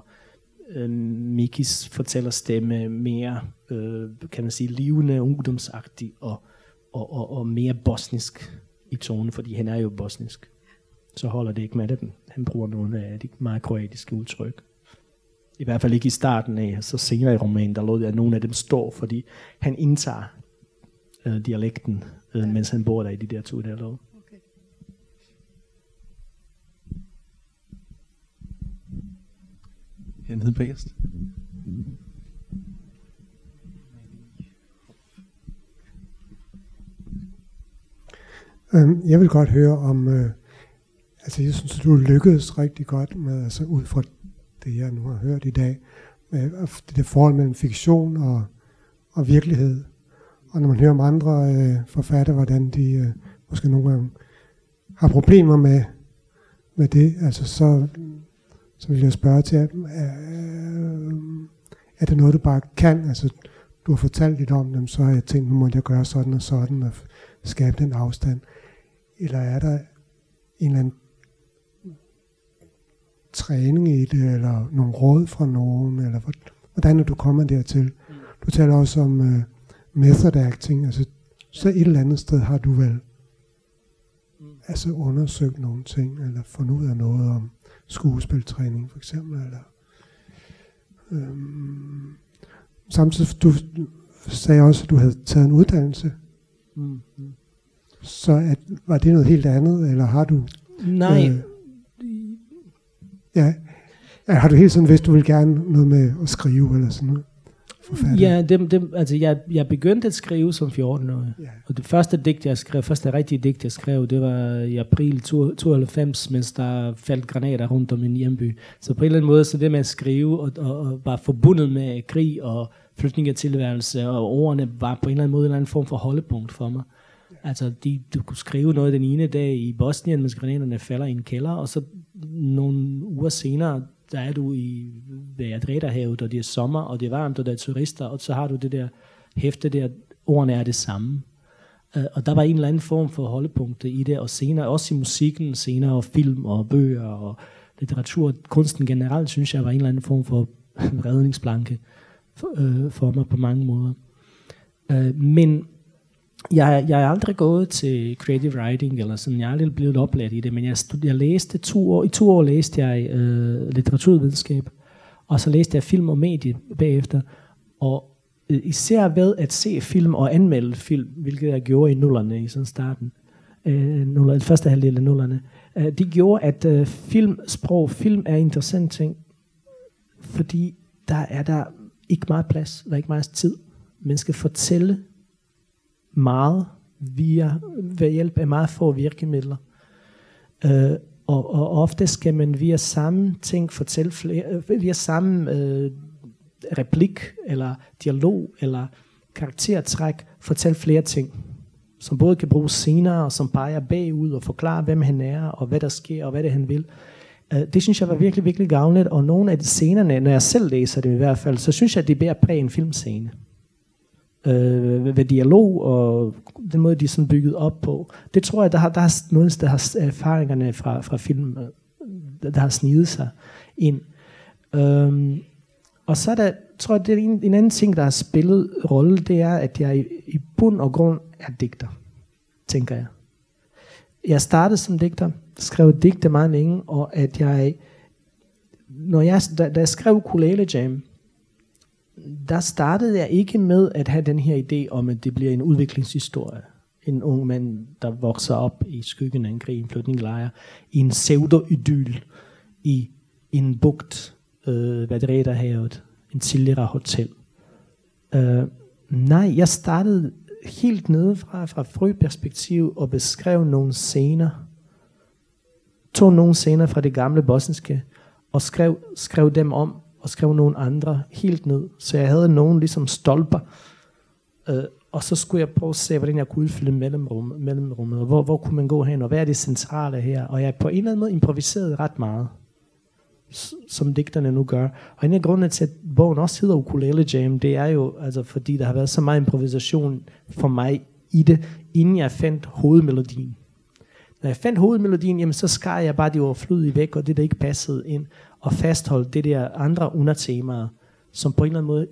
[SPEAKER 2] øh, Mikis fortællerstemme mere, øh, kan man sige, livende, ungdomsagtig og, og, og, og mere bosnisk i tonen, fordi han er jo bosnisk. Så holder det ikke med det. Han bruger nogle af de meget kroatiske udtryk. I hvert fald ikke i starten af, så senere i romanen, der lå det, at nogle af dem står, fordi han indtager øh, dialekten, øh, ja. mens han bor der i de der to der lov. Okay.
[SPEAKER 1] Hernede bagerst.
[SPEAKER 6] Øhm, jeg vil godt høre om, øh, altså jeg synes, du lykkedes rigtig godt med, altså ud fra det, jeg nu har hørt i dag, med øh, det der forhold mellem fiktion og, og virkelighed. Og når man hører om andre øh, forfattere, hvordan de øh, måske nogle gange har problemer med, med det, altså så, så vil jeg spørge til, at, øh, er det noget, du bare kan? Altså, du har fortalt lidt om dem, så har jeg tænkt, nu må jeg gøre sådan og sådan, og skabe den afstand. Eller er der en eller anden træning i det, eller nogle råd fra nogen, eller hvordan er du kommet dertil? Du taler også om uh, method acting, altså så et eller andet sted har du vel altså undersøgt nogle ting, eller fundet ud af noget om skuespiltræning for eksempel, eller øhm, samtidig du sagde også, at du havde taget en uddannelse. Mm. mm. Så at, var det noget helt andet, eller har du...
[SPEAKER 2] Nej. Øh,
[SPEAKER 6] ja, har du helt sådan hvis du vil gerne noget med at skrive, eller sådan noget?
[SPEAKER 2] forfatter? Ja, det, det, altså jeg, jeg begyndte at skrive som 14-årig. Ja. Og det første digt, jeg skrev, første rigtige digt, jeg skrev, det var i april 92, mens der faldt granater rundt om min hjemby. Så på en eller anden måde, så det med at skrive og, og, og var forbundet med krig og tilværelse, og ordene var på en eller anden måde en eller anden form for holdepunkt for mig. Altså, de, du kunne skrive noget den ene dag i Bosnien, mens granaterne falder i en kælder, og så nogle uger senere, der er du i Adretahavet, og det er sommer, og det er varmt, og der er turister, og så har du det der hæfte der, ordene er det samme. Øh, og der var en eller anden form for holdepunkter i det, og senere, også i musikken, senere og film og bøger og litteratur, kunsten generelt, synes jeg var en eller anden form for redningsplanke for, øh, for mig på mange måder. Øh, men jeg, jeg er aldrig gået til creative writing, eller sådan, jeg er aldrig blevet oplært i det, men jeg, stud, jeg læste to år, i to år læste jeg øh, litteraturvidenskab, og så læste jeg film og medie bagefter, og øh, især ved at se film og anmelde film, hvilket jeg gjorde i nullerne i sådan starten, øh, nuller, første halvdel af nullerne, øh, det gjorde, at øh, filmsprog, film er interessant ting, fordi der er der ikke meget plads, der er ikke meget tid. Man skal fortælle meget via, ved hjælp af meget få virkemidler. Øh, og, og ofte skal man via samme ting fortælle flere, via samme øh, replik, eller dialog, eller karaktertræk, fortælle flere ting, som både kan bruges senere, og som peger bagud og forklarer, hvem han er, og hvad der sker, og hvad det han vil. Øh, det synes jeg var virkelig, virkelig gavnligt, og nogle af de scenerne, når jeg selv læser det i hvert fald, så synes jeg, at det bærer præg en filmscene øh, ved dialog og den måde, de er sådan bygget op på. Det tror jeg, der har, der har noget, der har erfaringerne fra, fra film, øh, der har sniget sig ind. Øhm, og så er der, tror jeg, det er en, en anden ting, der har spillet rolle, det er, at jeg i, i bund og grund er digter, tænker jeg. Jeg startede som digter, skrev digte meget længe, og at jeg, når jeg, da, da jeg skrev Kulele Jam, der startede jeg ikke med at have den her idé om, at det bliver en udviklingshistorie. En ung mand, der vokser op i skyggen af en krig, en flytninglejr, i en pseudo-idyl i en bugt øh, ved havet, en tidligere hotel. Øh, nej, jeg startede helt nede fra, fra frøperspektiv og beskrev nogle scener, tog nogle scener fra det gamle bosniske, og skrev, skrev dem om og skrev nogle andre helt ned. Så jeg havde nogen ligesom stolper, øh, og så skulle jeg prøve at se, hvordan jeg kunne udfylde mellemrum, mellemrummet, og hvor, hvor kunne man gå hen, og hvad er det centrale her. Og jeg på en eller anden måde improviserede ret meget, som digterne nu gør. Og en af grundene til, at bogen også hedder Ukulele Jam, det er jo, altså, fordi der har været så meget improvisation for mig i det, inden jeg fandt hovedmelodien. Når jeg fandt hovedmelodien, jamen, så skar jeg bare de overflødige væk, og det der ikke passede ind og fastholde det der andre undertemaer, som på en eller anden måde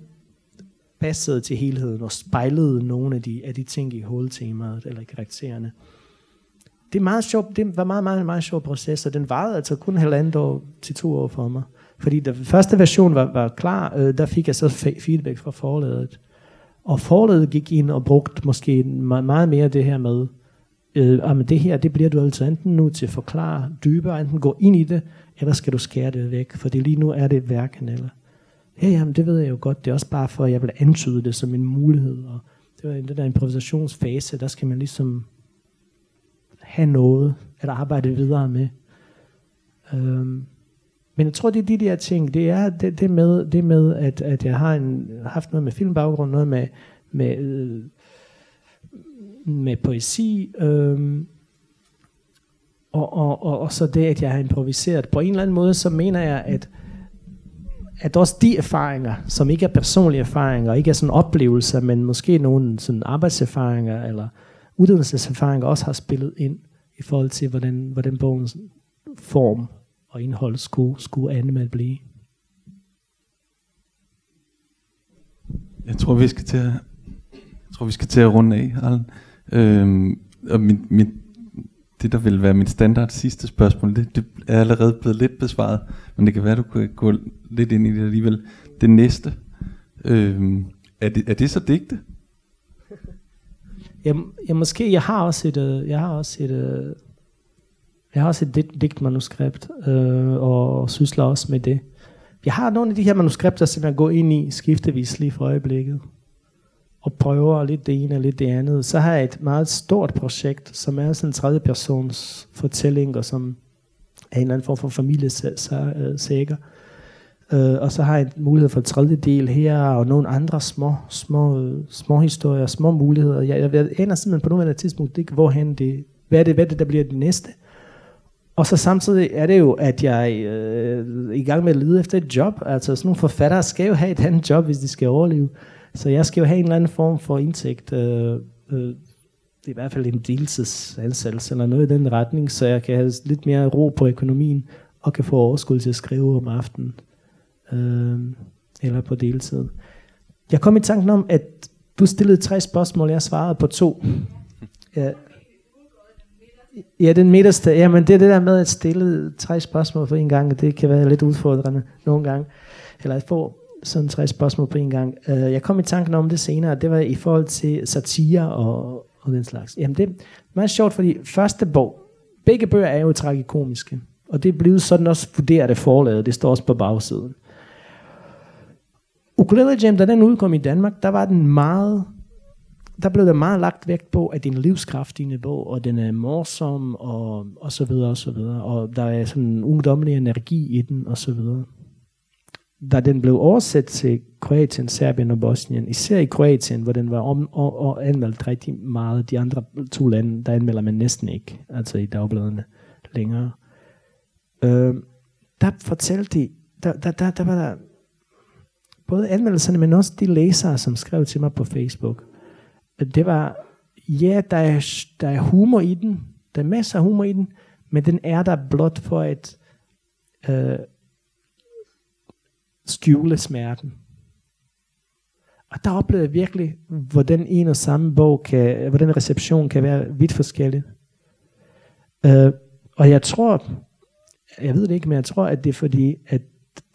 [SPEAKER 2] passede til helheden og spejlede nogle af de, af de ting i hovedtemaet eller i karaktererne. Det, er meget sjovt, det var meget, meget, meget sjov proces, og den varede altså kun halvandet år til to år for mig. Fordi da første version var, var klar, øh, der fik jeg så feedback fra forladet. Og forladet gik ind og brugte måske meget, meget mere det her med, øh, men det her, det bliver du altså enten nu til at forklare dybere, enten gå ind i det, Ellers skal du skære det væk? For lige nu er det hverken eller. Ja, jamen, det ved jeg jo godt. Det er også bare for, at jeg vil antyde det som en mulighed. Og det var den der improvisationsfase, der skal man ligesom have noget at arbejde videre med. Øhm, men jeg tror, det er de der ting. Det er det, det med, det med at, at jeg har en, haft noget med filmbaggrund, noget med, med, øh, med poesi, øhm, og, og, og, og så det, at jeg har improviseret. På en eller anden måde, så mener jeg, at, at også de erfaringer, som ikke er personlige erfaringer, ikke er sådan oplevelser, men måske nogle sådan arbejdserfaringer eller uddannelseserfaringer også har spillet ind i forhold til, hvordan, hvordan bogens form og indhold skulle, skulle ende med at blive.
[SPEAKER 1] Jeg tror, vi skal til at, jeg tror, vi skal til at runde af, Arlen. Øhm, og min, min, det, der vil være mit standard sidste spørgsmål, det, det er allerede blevet lidt besvaret, men det kan være, du kan gå lidt ind i det alligevel. Det næste, øh, er, det, er det så digte?
[SPEAKER 2] Jeg, jeg måske, jeg har også et, øh, jeg har også et, øh, jeg har også et digt, digtmanuskript, øh, og sysler også med det. Jeg har nogle af de her manuskripter, som jeg går ind i skiftevis lige for øjeblikket. Og prøver lidt det ene og lidt det andet. Så har jeg et meget stort projekt, som er sådan en tredje persons fortælling, og som er en eller anden form for familiesækker. Øh, og så har jeg en mulighed for en tredje del her, og nogle andre små, små, små historier, små muligheder. Jeg, jeg, jeg aner simpelthen på nuværende tidspunkt ikke, hvorhen det, hvad er det, hvad er det, der bliver det næste. Og så samtidig er det jo, at jeg øh, er i gang med at lede efter et job. Altså sådan nogle forfattere skal jo have et andet job, hvis de skal overleve. Så jeg skal jo have en eller anden form for indtægt. Øh, øh, i hvert fald en deltidsansættelse eller noget i den retning, så jeg kan have lidt mere ro på økonomien og kan få overskud til at skrive om aftenen øh, eller på deltid. Jeg kom i tanken om, at du stillede tre spørgsmål, jeg svarede på to. Ja, Ja, den midterste. Ja, men det er det der med at stille tre spørgsmål for en gang. Det kan være lidt udfordrende nogle gange. Eller få sådan tre spørgsmål på en gang. Uh, jeg kom i tanken om det senere. Det var i forhold til satire og, og den slags. Jamen det er meget sjovt, fordi første bog, begge bøger er jo tragikomiske. Og det er blevet sådan også vurderet af forlaget. Det står også på bagsiden. Ukulele Jam, da den udkom i Danmark, der var den meget der blev der meget lagt vægt på, at det er en livskraftig bog, og den er morsom, og, og så videre, og så videre. Og der er sådan en ungdommelig energi i den, og så videre. Da den blev oversat til Kroatien, Serbien og Bosnien, især i Kroatien, hvor den var om, og, og anmeldt rigtig meget, de andre to lande, der anmelder man næsten ikke, altså i dagbladene længere. Øh, der fortalte de, der, der, der, der var der både anmeldelserne, men også de læsere, som skrev til mig på Facebook, det var, ja, der er, der er humor i den, der er masser af humor i den, men den er der blot for at øh, skjule smerten. Og der oplevede jeg virkelig, hvordan en og samme bog kan, hvordan reception kan være vidt forskellig. Øh, og jeg tror, jeg ved det ikke, men jeg tror, at det er fordi, at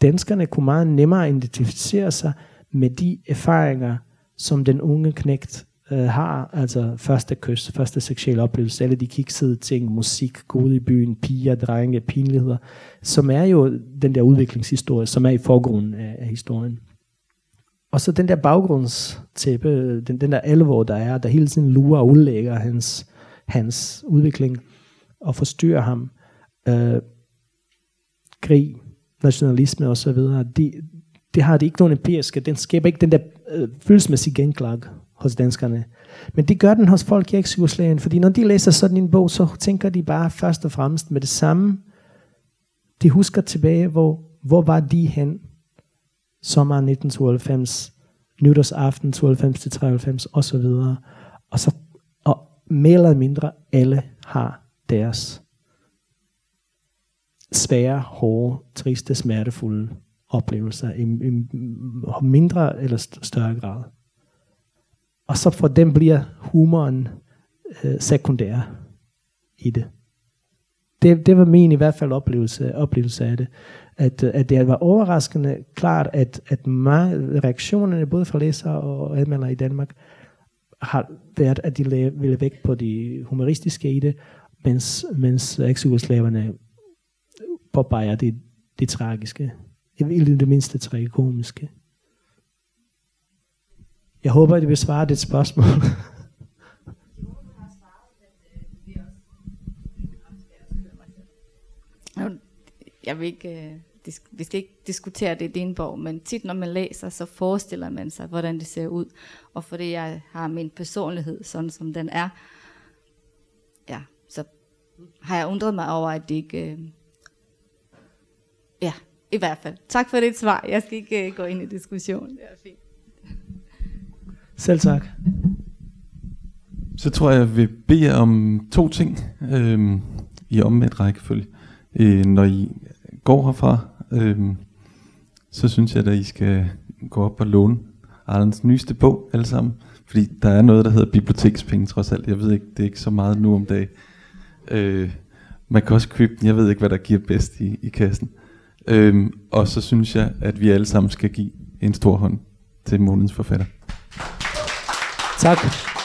[SPEAKER 2] danskerne kunne meget nemmere identificere sig med de erfaringer, som den unge knægt øh, har, altså første kys, første seksuelle oplevelse, alle de kiksede ting, musik, gode i byen, piger, drenge, pinligheder, som er jo den der udviklingshistorie, som er i forgrunden af, af historien. Og så den der baggrundstæppe, den, den der alvor, der er, der hele tiden lurer og udlægger hans, hans udvikling og forstyrrer ham. Øh, krig, nationalisme og så videre, det, det har det ikke nogen empiriske, den skaber ikke den der øh, følelsesmæssige genklag hos danskerne. Men det gør den hos folk i eksjugoslavien, fordi når de læser sådan en bog, så tænker de bare først og fremmest med det samme. De husker tilbage, hvor, hvor var de hen sommeren 1992, nytårsaften 92 til 93 og så videre. Og så og mere eller mindre alle har deres svære, hårde, triste, smertefulde oplevelser i, i mindre eller større grad. Og så for dem bliver humoren øh, sekundær i det. det. Det var min i hvert fald oplevelse, oplevelse af det. At, at det var overraskende klart, at, at mange reaktionerne, både fra læsere og anmeldere i Danmark, har været, at de ville væk på de humoristiske i det, mens, mens eks-jugoslaverne påpeger det, det tragiske. I det mindste tragikomiske. Jeg håber, at det vil svare dit spørgsmål.
[SPEAKER 4] Jeg vil ikke, øh, vi skal ikke diskutere det i din bog, men tit når man læser, så forestiller man sig, hvordan det ser ud. Og fordi jeg har min personlighed, sådan som den er, ja, så har jeg undret mig over, at det ikke, øh, ja, I hvert fald. Tak for dit svar. Jeg skal ikke uh, gå ind i diskussion. Det er fint.
[SPEAKER 2] Selv tak.
[SPEAKER 1] Så tror jeg, jeg vil bede jer om to ting øhm, i omvendt rækkefølge. Øh, når I går herfra, øhm, så synes jeg, at I skal gå op og låne Arlens nyeste bog alle sammen. Fordi der er noget, der hedder bibliotekspenge trods alt. Jeg ved ikke, det er ikke så meget nu om dagen. Øh, man kan også købe den. Jeg ved ikke, hvad der giver bedst i, i kassen. Øhm, og så synes jeg, at vi alle sammen skal give en stor hånd til månedens forfatter.
[SPEAKER 2] Tak.